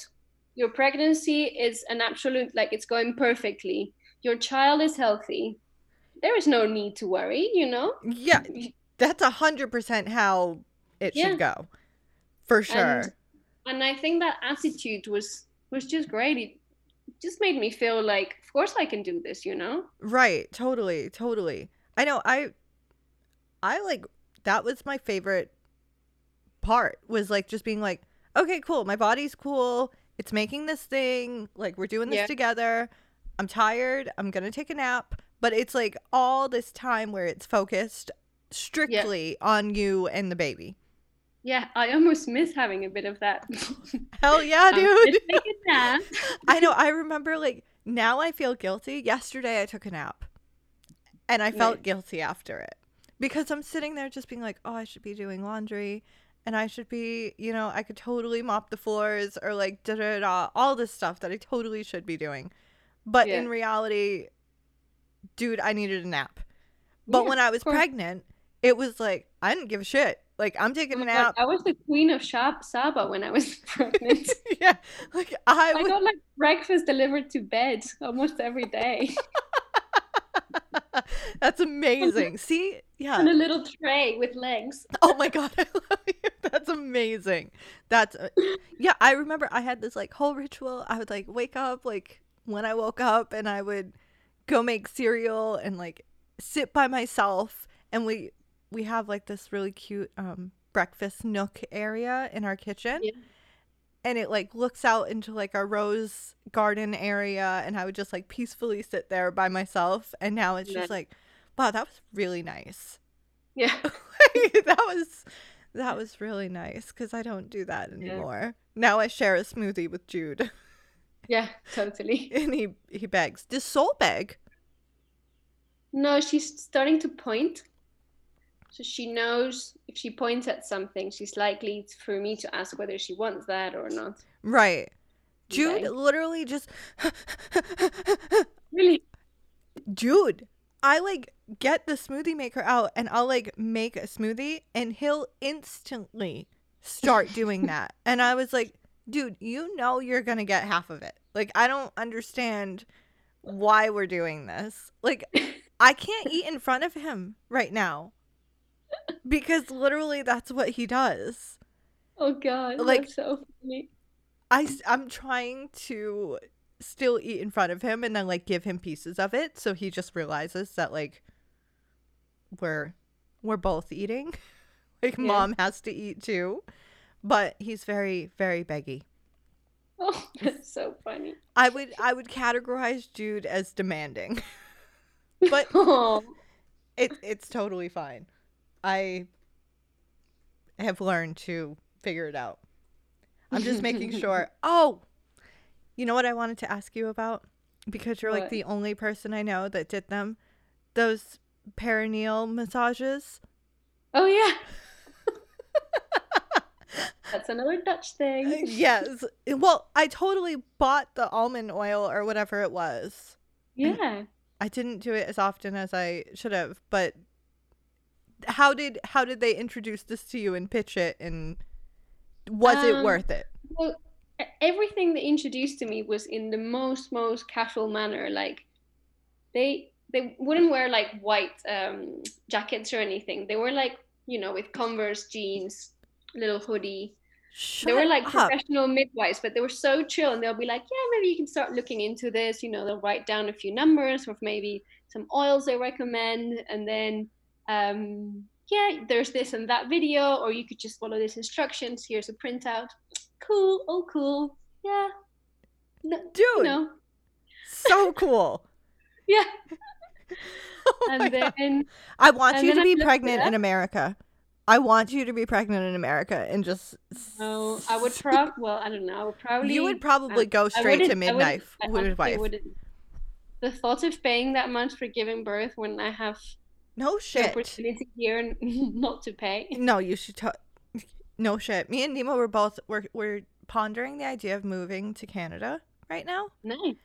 Your pregnancy is an absolute like it's going perfectly. Your child is healthy. There is no need to worry. You know. yeah, that's a hundred percent how it Yeah. should go. For sure. And, and I think that attitude was was just great. It just made me feel like, of course, I can do this. You know. Right, totally, totally. I know I I like that was my favorite part was like just being like, okay, cool, my body's cool. It's making this thing, like we're doing this Yeah. together. I'm tired. I'm going to take a nap, but it's like all this time where it's focused strictly on you and the baby. Yeah, I almost miss having a bit of that. Hell yeah, um, dude. taking a nap. I know. I remember like now I feel guilty. Yesterday I took a nap and I felt guilty after it because I'm sitting there just being like, oh, I should be doing laundry and I should be, you know, I could totally mop the floors or like da da da, all this stuff that I totally should be doing. But Yeah. in reality, dude, I needed a nap. But Yeah, when I was pregnant, it was like, I didn't give a shit. Like, I'm Oh taking a my God. I was the queen of Shab- Saba when I was pregnant. yeah. Like, I I got like breakfast delivered to bed almost every day That's amazing. See? Yeah. on a little tray with legs. Oh my god, I love you. That's amazing. That's uh, yeah. I remember I had this like whole ritual. I would like wake up like when I woke up, and I would go make cereal and like sit by myself. And we we have like this really cute um breakfast nook area in our kitchen. Yeah. And it like looks out into like our rose garden area, and I would just like peacefully sit there by myself. And now it's just like, wow, that was really nice. Yeah. that was that was really nice because I don't do that anymore. Now I share a smoothie with Jude, Yeah, totally. and he he begs. Does Sol beg? No, she's starting to point. So she knows if she points at something, she's likely for me to ask whether she wants that or not. Right. Jude Okay. literally just Really? Jude. I like get the smoothie maker out and I'll like make a smoothie and he'll instantly start doing that. And I was like, dude, you know you're going to get half of it. Like, I don't understand why we're doing this. Like, I can't eat in front of him right now because literally that's what he does. Oh god, Like- so funny. I I'm trying to still eat in front of him and then like give him pieces of it so he just realizes that like we're we're both eating. like Yeah. mom has to eat too. But he's very very beggy. Oh, that's so funny. I would I would categorize Jude as demanding. but Oh, it it's totally fine. I have learned to figure it out. I'm just making sure. Oh, you know what I wanted to ask you about? Because you're like the only person I know that did them. Those perineal massages. oh yeah. That's another Dutch thing. Uh, yes. Well, I totally bought the almond oil or whatever it was. Yeah. I didn't do it as often as I should have, but how did how did they introduce this to you and pitch it and was it Um, worth it? Well, everything they introduced to me was in the most most casual manner. Like they they wouldn't wear like white um, jackets or anything. They were like you know with Converse jeans, little hoodie. they were like up. professional midwives, but they were so chill, and they'll be like, "Yeah, maybe you can start looking into this." You know, they'll write down a few numbers of maybe some oils they recommend, and then, um, yeah, there's this and that video, or you could just follow these instructions. Here's a printout. Cool. Oh, cool. Yeah. No, Dude, you know. so cool. Yeah. Oh And God. I want you to be pregnant in. America. I want you to be pregnant in America and just oh, I would probably. Well, I don't know. I would probably. You would probably go straight to wouldn't- I wouldn't- midnight I midwife. wouldn't. The thought of paying that much for giving birth when I have No shit. opportunity here not to pay. No, you should. T- no shit. Me and Nima were both we're we're pondering the idea of moving to Canada right now, Nice.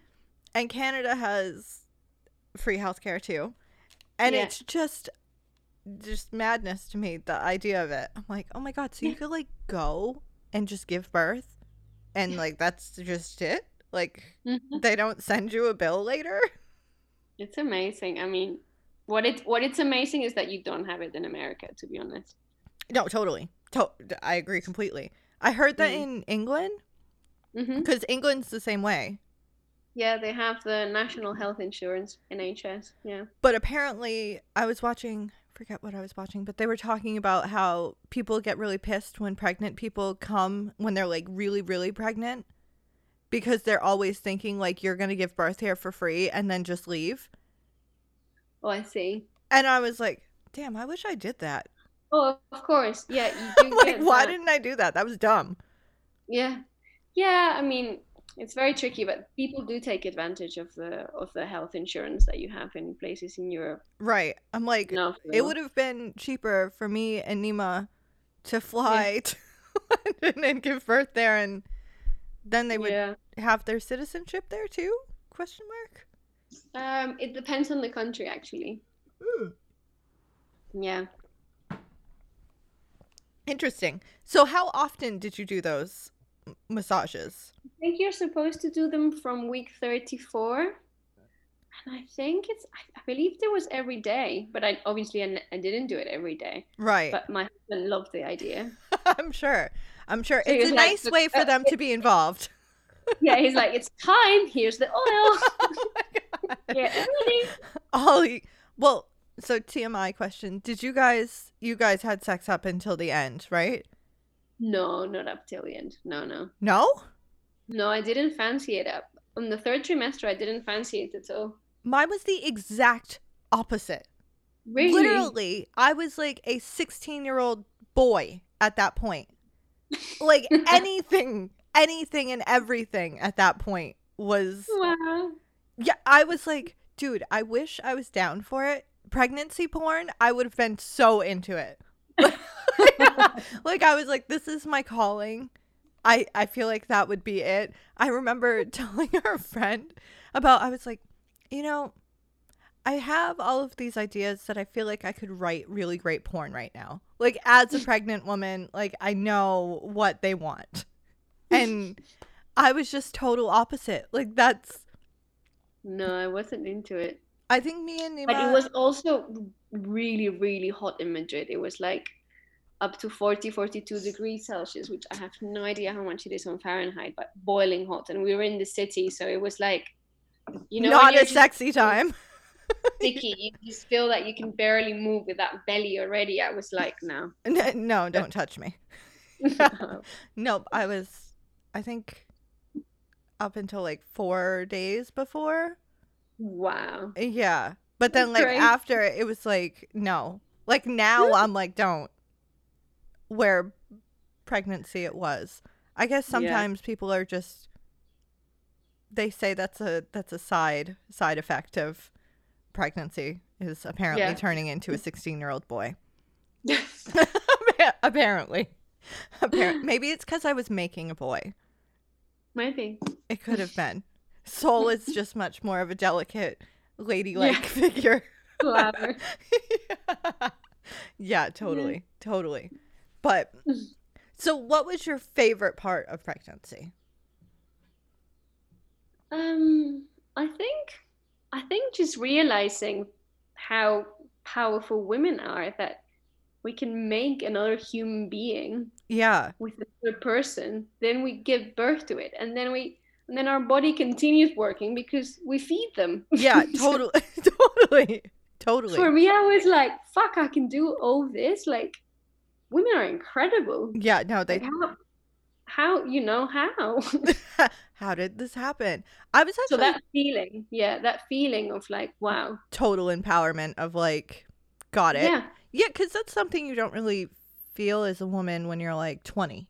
and Canada has free healthcare too, and Yeah. it's just just madness to me the idea of it. I'm like, oh my god, so you could like go and just give birth, and like that's just it. Like Mhm. they don't send you a bill later. It's amazing. I mean, what it what it's amazing is that you don't have it in America. To be honest. No, totally. To- I agree completely. I heard that Mhm. in England because England's the same way. Yeah, they have the national health insurance NHS. Yeah. But apparently, I was watching, forget what I was watching, but they were talking about how people get really pissed when pregnant people come when they're like really, really pregnant because they're always thinking like you're going to give birth here for free and then just leave. Oh, I see. And I was like, damn, I wish I did that. Oh, of course. Yeah, you do like, why that. didn't I do that? That was dumb. Yeah. Yeah, I mean, it's very tricky, but people do take advantage of the of the health insurance that you have in places in Europe. Right. I'm like, No, it would have been cheaper for me and Nima to fly to London and give birth there and then they would Yeah. have their citizenship there too? Question mark. Um, it depends on the country, actually. Yeah. Interesting. So how often did you do those massages? I think you're supposed to do them from week 34. And I think it's, I believe there was every day, but I obviously I didn't do it every day. Right. But my husband loved the idea. I'm sure. I'm sure So it's a like, nice way for uh, them to be involved. Yeah, he's like, it's time. Here's the oil. my God. Get ready. Ollie. Well, so TMI question. Did you guys you guys had sex up until the end, right? No, not up till the end. No, no. No? No, I didn't fancy it up. On the third trimester, I didn't fancy it at all. Mine was the exact opposite. Really? Literally, I was like a 16 year old boy at that point. Like anything, anything and everything at that point was. Wow. Yeah, I was like, dude, I wish I was down for it. Pregnancy porn, I would have been so into it. like I was like, this is my calling. I I feel like that would be it. I remember telling our friend about I was like, you know, I have all of these ideas that I feel like I could write really great porn right now. Like as a pregnant woman, like I know what they want. And I was just total opposite. Like that's No, I wasn't into it. I think me and Nima But it was also really, really hot in Madrid. It was like up to 40, 42 degrees Celsius, which I have no idea how much it is on Fahrenheit, but boiling hot. And we were in the city, so it was like, you know, not a sexy time. sticky, you just feel that you can barely move with that belly already. I was like, no. N- no, don't touch me. Nope, I was I think up until like 4 days before. wow. Yeah. But then like Great. after it was like no. Like now I'm like don't where pregnancy it was. I guess Yeah. sometimes people are just they say that's a that's a side side effect of pregnancy is apparently Yeah. turning into a 16-year-old boy. Yes. Apparently. Appar- maybe it's cuz I was making a boy. Maybe. It could have been. Sol is just much more of a delicate ladylike Yeah. figure. Clever. yeah, totally. Totally. But so what was your favorite part of pregnancy? Um, I think, I think just realizing how powerful women are that we can make another human being Yeah. with another person, then we give birth to it, and then we, and then our body continues working because we feed them. Yeah, totally. totally. Totally. For me, I was like, "Fuck, I can do all this!" Like, women are incredible. yeah, no, Like, they how, how, you know, how? how did this happen? I was so that feeling, yeah, that feeling of like, wow, total empowerment of like got it. yeah, Yeah, cuz that's something you don't really feel as a woman when you're like 20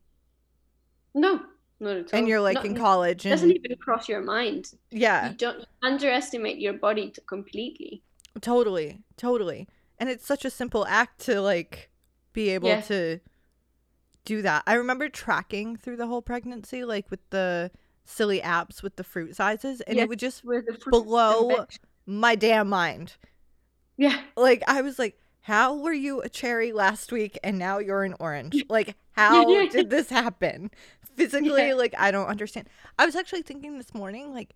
no, not at all. and you're like Not- in college It doesn't and even cross your mind. yeah. You don't you underestimate your body to completely. Totally, totally. And it's such a simple act to like be able Yeah. to do that. I remember tracking through the whole pregnancy, like with the silly apps with the fruit sizes, and Yeah. it would just With the fruits blow my damn mind. Yeah, Like I was like, how were you a cherry last week and now you're an orange? Like how did this happen? Physically, Yeah. like I don't understand. I was actually thinking this morning, like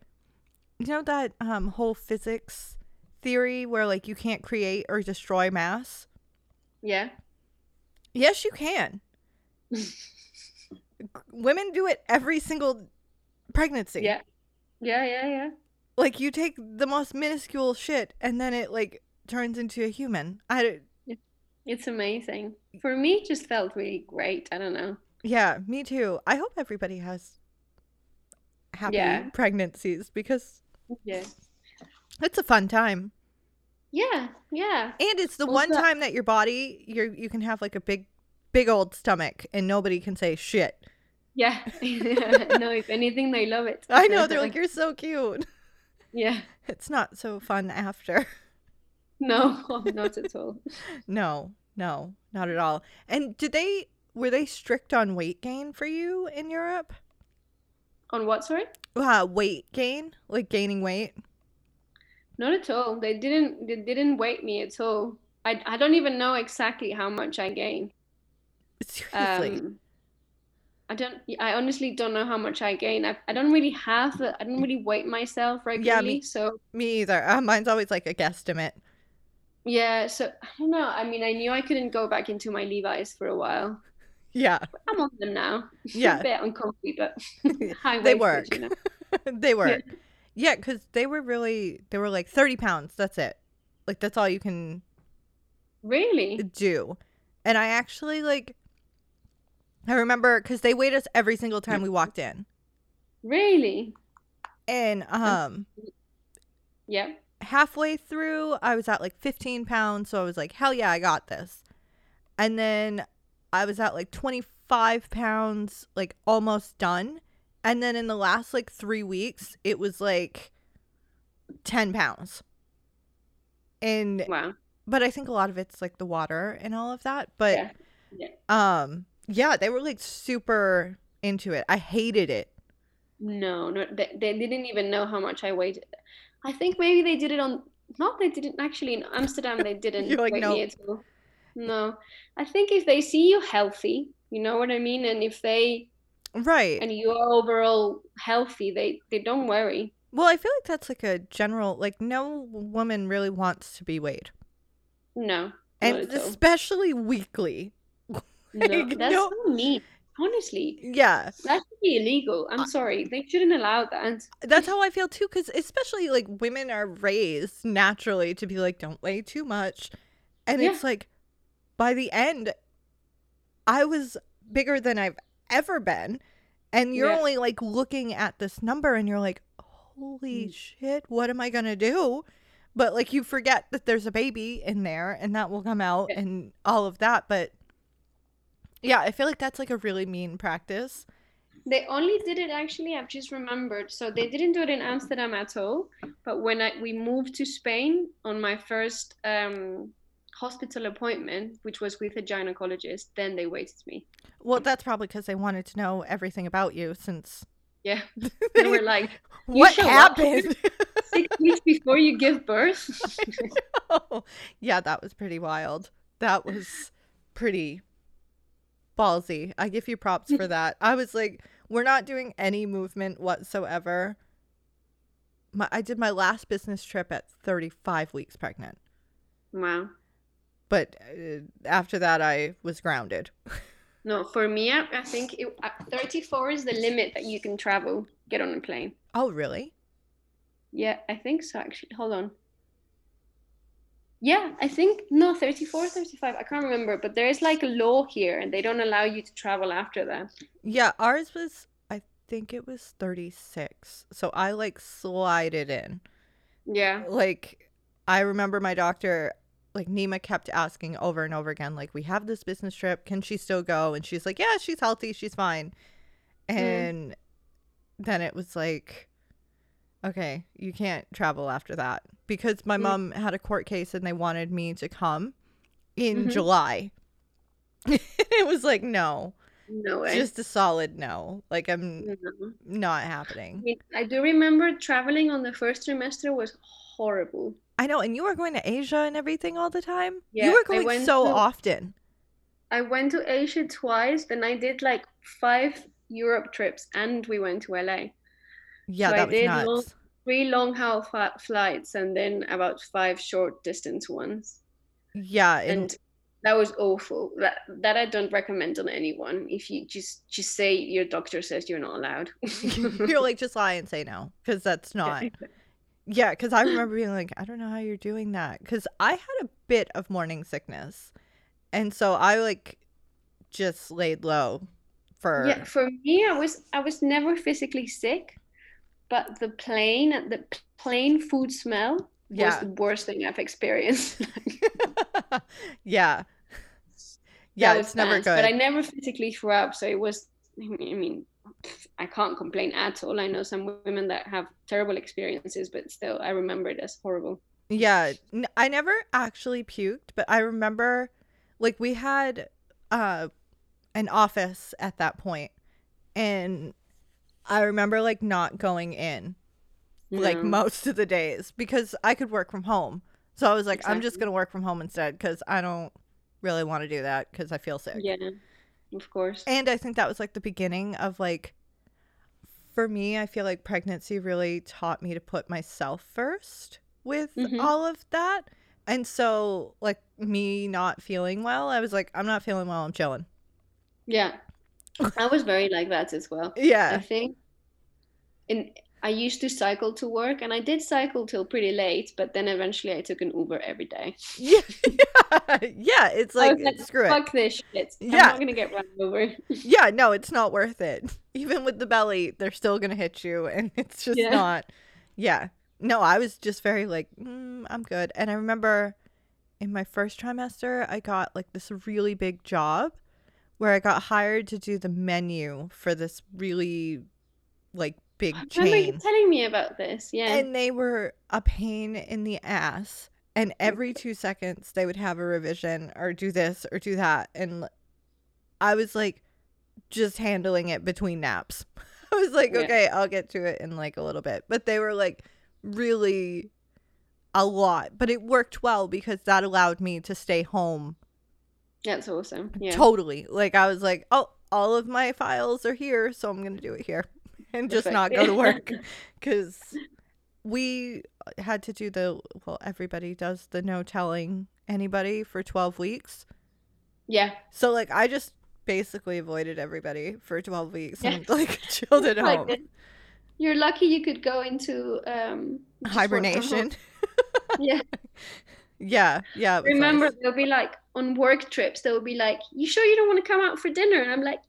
you know that um whole physics theory where like you can't create or destroy mass? yeah, Yes, you can. Women do it every single pregnancy. yeah, yeah, yeah, yeah. Like you take the most minuscule shit and then it like turns into a human. I don't- It's amazing. For me, it just felt really great. I don't know. yeah, me too. I hope everybody has happy Yeah. pregnancies because Yeah, it's a fun time. yeah, yeah. And it's the Also- one time that your body you you can have like a big big old stomach and nobody can say shit. Yeah. no, if anything, they love it. I know they're like you're so cute. yeah. It's not so fun after. No, not at all. No, no, not at all. And did they were they strict on weight gain for you in Europe? On what, sorry? Uh, weight gain, like gaining weight. Not at all. They didn't. They didn't weight me at all. I, I don't even know exactly how much I gained. Seriously. Um, I don't. I honestly don't know how much I gain. I, I don't really have. I don't really weight myself regularly. Yeah, me, So Me either. Uh, mine's always like a guesstimate. Yeah. So I don't know. I mean, I knew I couldn't go back into my Levi's for a while. Yeah, I'm on them now. Yeah. a bit uncomfy, but They work. You know? they were. Yeah, because they were really they were like thirty pounds. That's it. Like that's all you can Really? do. And I actually like. I remember because they weighed us every single time we walked in, Really? and um. Yeah. Halfway through i was at like 15 pounds so i was like hell yeah i got this and then i was at like 25 pounds like almost done and then in the last like three weeks it was like 10 pounds and Wow. but i think a lot of it's like the water and all of that but Yeah. Yeah. um yeah they were like super into it i hated it No, no, they, they didn't even know how much I weighed. I think maybe they did it on. Not they didn't actually in Amsterdam. They didn't You're like, weigh "Nope." me at all. no. I think if they see you healthy, you know what I mean, and if they Right. and you are overall healthy, they they don't worry. Well, I feel like that's like a general like no woman really wants to be weighed. No, And not at all. especially weekly. No, like, that's no- so mean. Honestly, Yeah. that should be illegal. I'm sorry, they shouldn't allow that. That's how I feel too cuz especially like women are raised naturally to be like don't weigh too much. And Yeah. it's like by the end I was bigger than I've ever been. And you're Yeah. only like looking at this number and you're like, holy Mm. shit, what am I to do? But like you forget that there's a baby in there and that will come out Yeah. and all of that. But yeah, I feel like that's like a really mean practice. They only did it actually. I've just remembered. So they didn't do it in Amsterdam at all. But when I we moved to Spain on my first um, hospital appointment, which was with a gynecologist, then they waited me. Well, that's probably because they wanted to know everything about you since. Yeah, they were like what happened? six weeks before you give birth. yeah, that was pretty wild. That was pretty ballsy. I give you props for that. I was like, we're not doing any movement whatsoever. My, I did my last business trip at 35 weeks pregnant, wow. but uh, after that, I was grounded. No, for me, I, I think it, uh, 34 is the limit that you can travel, get on a plane. Oh, really? Yeah, I think so actually. Hold on. Yeah, I think no, 34, 35. I can't remember, but there is like a law here and they don't allow you to travel after that. Yeah, ours was, I think it was 36. So I like slid it in. Yeah. like I remember my doctor like Nima kept asking over and over again like we have this business trip can she still go and she's like yeah she's healthy she's fine mm. and then it was like okay you can't travel after that because my Mm. mom had a court case and they wanted me to come in Mhm. July it was like no No way. just a solid no like I'm No. not happening I do remember traveling on the first trimester was horrible. I know and you were going to Asia and everything all the time Yeah, you were going so to- often I went to Asia twice, then I did like five Europe trips and we went to LA. Yeah, So I that was did nuts. long- Three long haul flights and then about five short distance ones. Yeah, and, and that was awful that that i don't recommend on anyone if you just just say your doctor says you're not allowed you're like just lie and say no because that's not. Yeah, because I remember being like, I don't know how you're doing that because I had a bit of morning sickness, and so I like just laid low for. yeah for me i was i was never physically sick but the plain the plain food smell was Yeah. the worst thing i've experienced yeah. Yeah, it's never bad, but i never physically threw up so it was i mean i can't complain at all i know some women that have terrible experiences but still i remember it as horrible Yeah, n- I never actually puked, but I remember like we had uh an office at that point and I remember like not going in like most of the days because I could work from home. So I was like I'm just going to work from home instead cuz I don't really want to do that cuz I feel sick. yeah of course And I think that was like the beginning of like for me, I feel like pregnancy really taught me to put myself first with Mhm. all of that. And so like me not feeling well, I was like I'm not feeling well, I'm chilling. Yeah, I was very like that as well. Yeah. I think in I used to cycle to work and I did cycle till pretty late, but then eventually I took an Uber every day. Yeah. yeah, it's like like, screw it. fuck this shit. I'm Yeah. not gonna get run over. Yeah, no, it's not worth it. Even with the belly, they're still going to hit you and it's just Yeah. not. Yeah. No, I was just very like, mm, I'm good. And I remember in my first trimester, I got like this really big job where I got hired to do the menu for this really like big I remember you chain. telling me about this. Yeah. And they were a pain in the ass. And every two seconds, they would have a revision or do this or do that. And I was like, just handling it between naps. I was like, Yeah. okay, I'll get to it in like a little bit. But they were like really a lot. But it worked well because that allowed me to stay home That's awesome. Yeah. Totally. Like I was like, oh, all of my files are here, so I'm gonna do it here, and just Perfect. not go to work because we had to do the well. Everybody does the no telling anybody for 12 weeks. yeah. So like I just basically avoided everybody for 12 weeks Yeah. and like chilled at Like home. it. You're lucky you could go into um just work from home. Hibernation. Yeah. Yeah, yeah. Remember, nice. they'll be like on work trips. They'll be like, "You sure you don't want to come out for dinner?" And I'm like,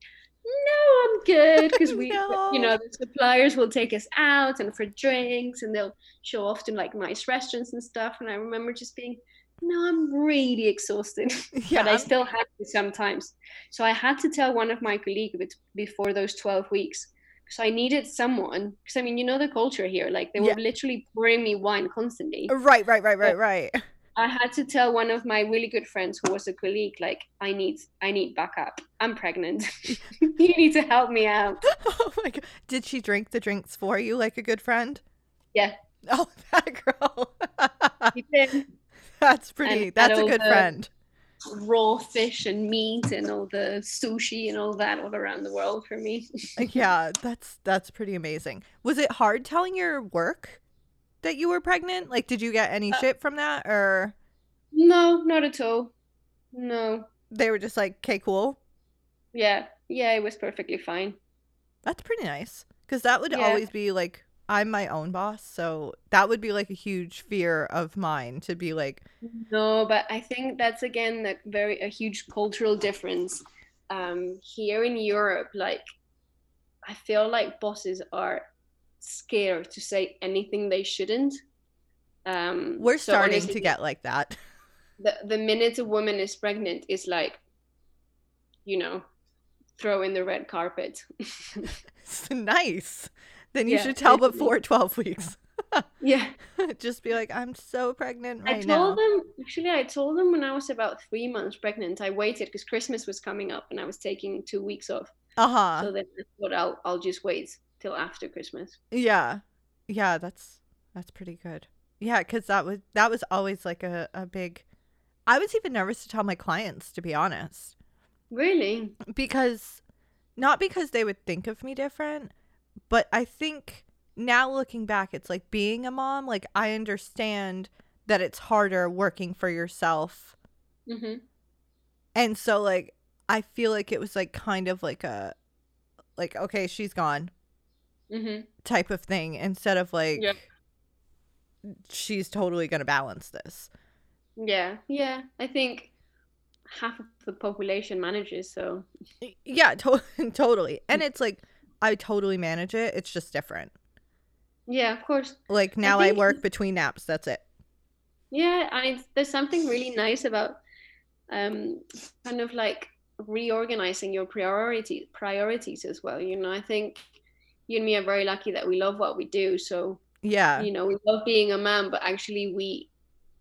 "No, I'm good." Because we, No. you know, the suppliers will take us out and for drinks, and they'll show off to like nice restaurants and stuff. And I remember just being, "No, I'm really exhausted." Yeah, but I still had to sometimes. So I had to tell one of my colleagues before those 12 weeks. So I needed someone, because I mean, you know the culture here. Like they were Yeah. literally pouring me wine constantly. right, right, right, right, right. I had to tell one of my really good friends who was a colleague, like, I need, I need backup. I'm pregnant. you need to help me out. Oh my god. Did she drink the drinks for you like a good friend? Yeah. Oh, that girl. He did That's pretty. And That's a good friend. raw fish and meat and all the sushi and all that all around the world for me. Yeah, that's that's pretty amazing. Was it hard telling your work that you were pregnant? Like did you get any Uh, shit from that or No, not at all. No. they were just like, "Okay, cool." Yeah. Yeah, it was perfectly fine. That's pretty nice. Cuz that would Yeah. always be like I'm my own boss, so that would be like a huge fear of mine to be like, No, but I think that's again a very a huge cultural difference. Um, here in Europe, like I feel like bosses are scared to say anything they shouldn't. Um, we're so starting honestly, to get like that. the the minute a woman is pregnant is like, you know, throw in the red carpet. nice. Then you Yeah, should tell before 12 weeks. yeah. just be like, "I'm so pregnant I right now." told them actually I told them when I was about three months pregnant. I waited because Christmas was coming up and I was taking two weeks off. Uh-huh. So then I thought I'll I'll just wait till after Christmas. Yeah. Yeah, that's that's pretty good. Yeah, cuz that was that was always like a a big I was even nervous to tell my clients to be honest, Really? because not because they would think of me different, but I think now looking back it's like being a mom, like I understand that it's harder working for yourself. hmm And so like I feel like it was like kind of like a like okay, she's gone hmm type of thing instead of like Yeah. she's totally going to balance this. Yeah, yeah. I think half of the population manages, so Yeah, to- totally. And it's like I totally manage it. It's just different. yeah, of course. Like now I, think- work between naps. That's it. Yeah, I there's something really nice about um kind of like reorganizing your priority priorities as well. You know, I think you and me are very lucky that we love what we do. So Yeah. you know, we love being a man, but actually we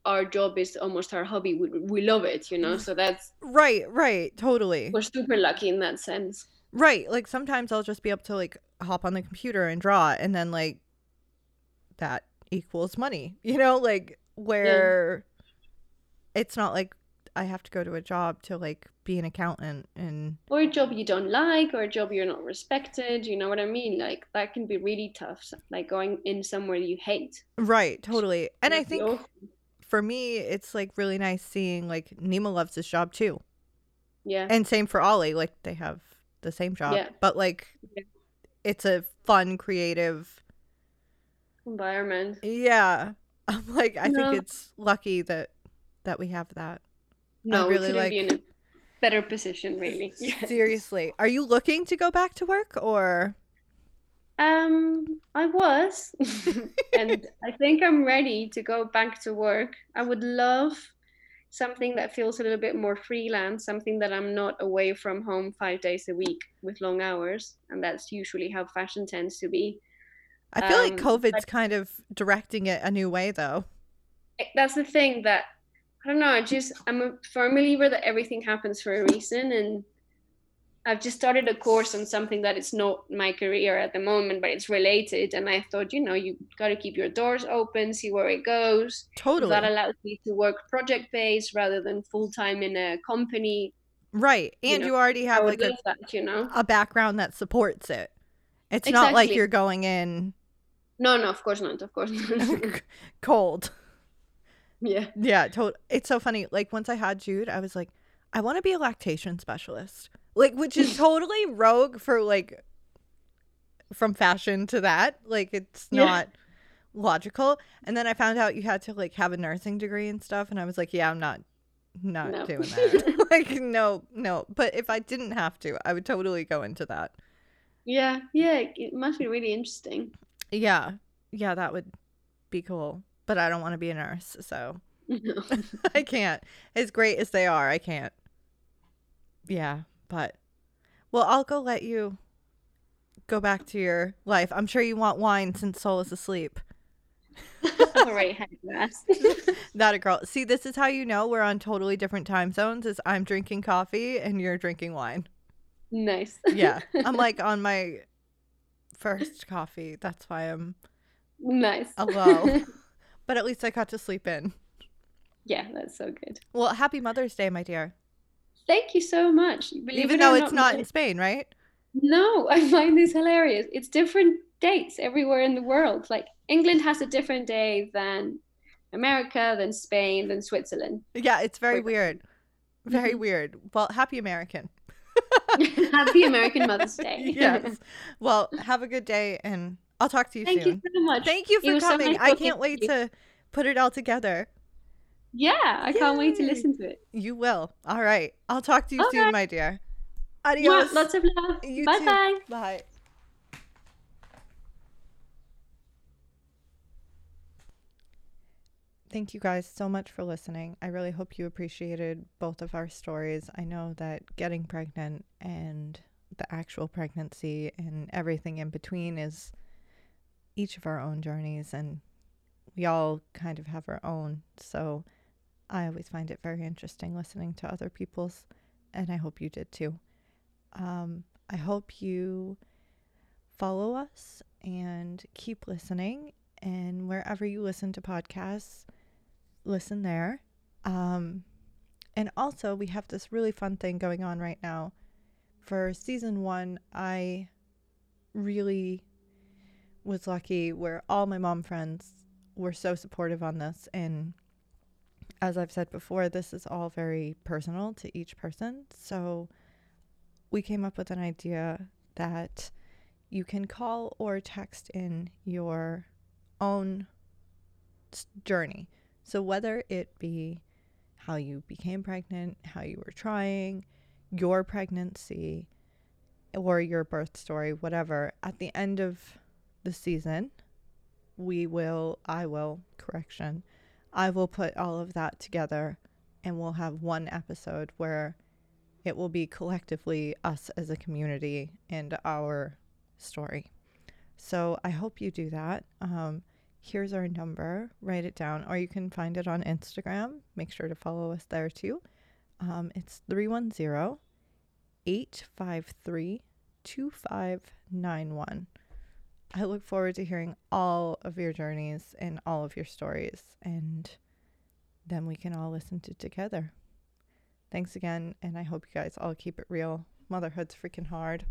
our job is almost our hobby. We we love it, you know. So that's Right, right. Totally. we're super lucky in that sense. Right. Like sometimes I'll just be able to like hop on the computer and draw and then like that equals money. You know, like where it's not like I have to go to a job to like be an accountant and Or a job you don't like, or a job you're not respected. You know what I mean? Like that can be really tough. Like going in somewhere you hate. right, totally. And I think awful. for me it's like really nice seeing like Nima loves his job too. yeah, And same for Ollie, like they have the same job. Yeah. But like Yeah. it's a fun, creative environment. yeah. I'm like I No. think it's lucky that that we have that. No, really we be like- better position, really. Seriously. Are you looking to go back to work or Um, I was, and I think I'm ready to go back to work. I would love something that feels a little bit more freelance, something that I'm not away from home five days a week with long hours, and that's usually how fashion tends to be. I feel like Um, COVID's kind of directing it a new way though. That's the thing that I don't know. I just I'm a firm believer that everything happens for a reason, and I've just started a course on something that is not my career at the moment, but it's related. And I thought, you know, you got to keep your doors open, see where it goes. Totally. That allows me to work project based rather than full time in a company. Right. And you, know, already have like a, that, you know. a background that supports it. It's not like you're going in No, no, of course not. Of course not. cold. Yeah. Yeah, to- it's so funny. Like once I had Jude, I was like, I want to be a lactation specialist. Like which is totally rogue for like from fashion to that. Like it's Yeah. not logical. And then I found out you had to like have a nursing degree and stuff and I was like, yeah, I'm not not No. doing that. like no, no. But if I didn't have to, I would totally go into that. Yeah, yeah, it must be really interesting. Yeah. Yeah, that would be cool. But I don't want to be a nurse, so I can't. As great as they are, I can't. Yeah, but well, I'll go let you go back to your life. I'm sure you want wine since Sol is asleep. All right, grass. Not a girl. See, this is how you know we're on totally different time zones. Is I'm drinking coffee and you're drinking wine. nice. Yeah, I'm like on my first coffee. That's why I'm Nice. low. But at least I got to sleep in. Yeah, that's so good. Well, happy Mother's Day, my dear. Thank you so much. Believe Even it though it's not my- in Spain, right? No, I find this hilarious. It's different dates everywhere in the world. Like England has a different day than America, than Spain, than Switzerland. Yeah, it's very weird. Very Mhm. weird. Well, happy American. Happy American Mother's Day. yes. Well, have a good day and I'll talk to you Thank soon. Thank you so much. Thank you It for was so coming. nice I can't wait you. to put it all together. Yeah, I can't wait to listen to it. You will. All right. I'll talk to you soon, my dear. Adios. Lots of love. You bye too. bye. Bye. Thank you guys so much for listening. I really hope you appreciated both of our stories. I know that getting pregnant and the actual pregnancy and everything in between is each of our own journeys, and we all kind of have our own. So I always find it very interesting listening to other people's, and I hope you did too. Um, I hope you follow us and keep listening. And wherever you listen to podcasts, listen there. Um, and also, we have this really fun thing going on right now. For season one, I really was lucky where all my mom friends were so supportive on this. And as I've said before, this is all very personal to each person. So we came up with an idea that you can call or text in your own journey. So, whether it be how you became pregnant, how you were trying, your pregnancy, or your birth story, whatever, at the end of the season, we will, I will, correction, I will put all of that together and we'll have one episode where it will be collectively us as a community and our story. So I hope you do that. Um, here's our number, write it down, or you can find it on Instagram. Make sure to follow us there too. Um, it's 310 853 2591. I look forward to hearing all of your journeys and all of your stories, and then we can all listen to together. Thanks again, and I hope you guys all keep it real. Motherhood's freaking hard.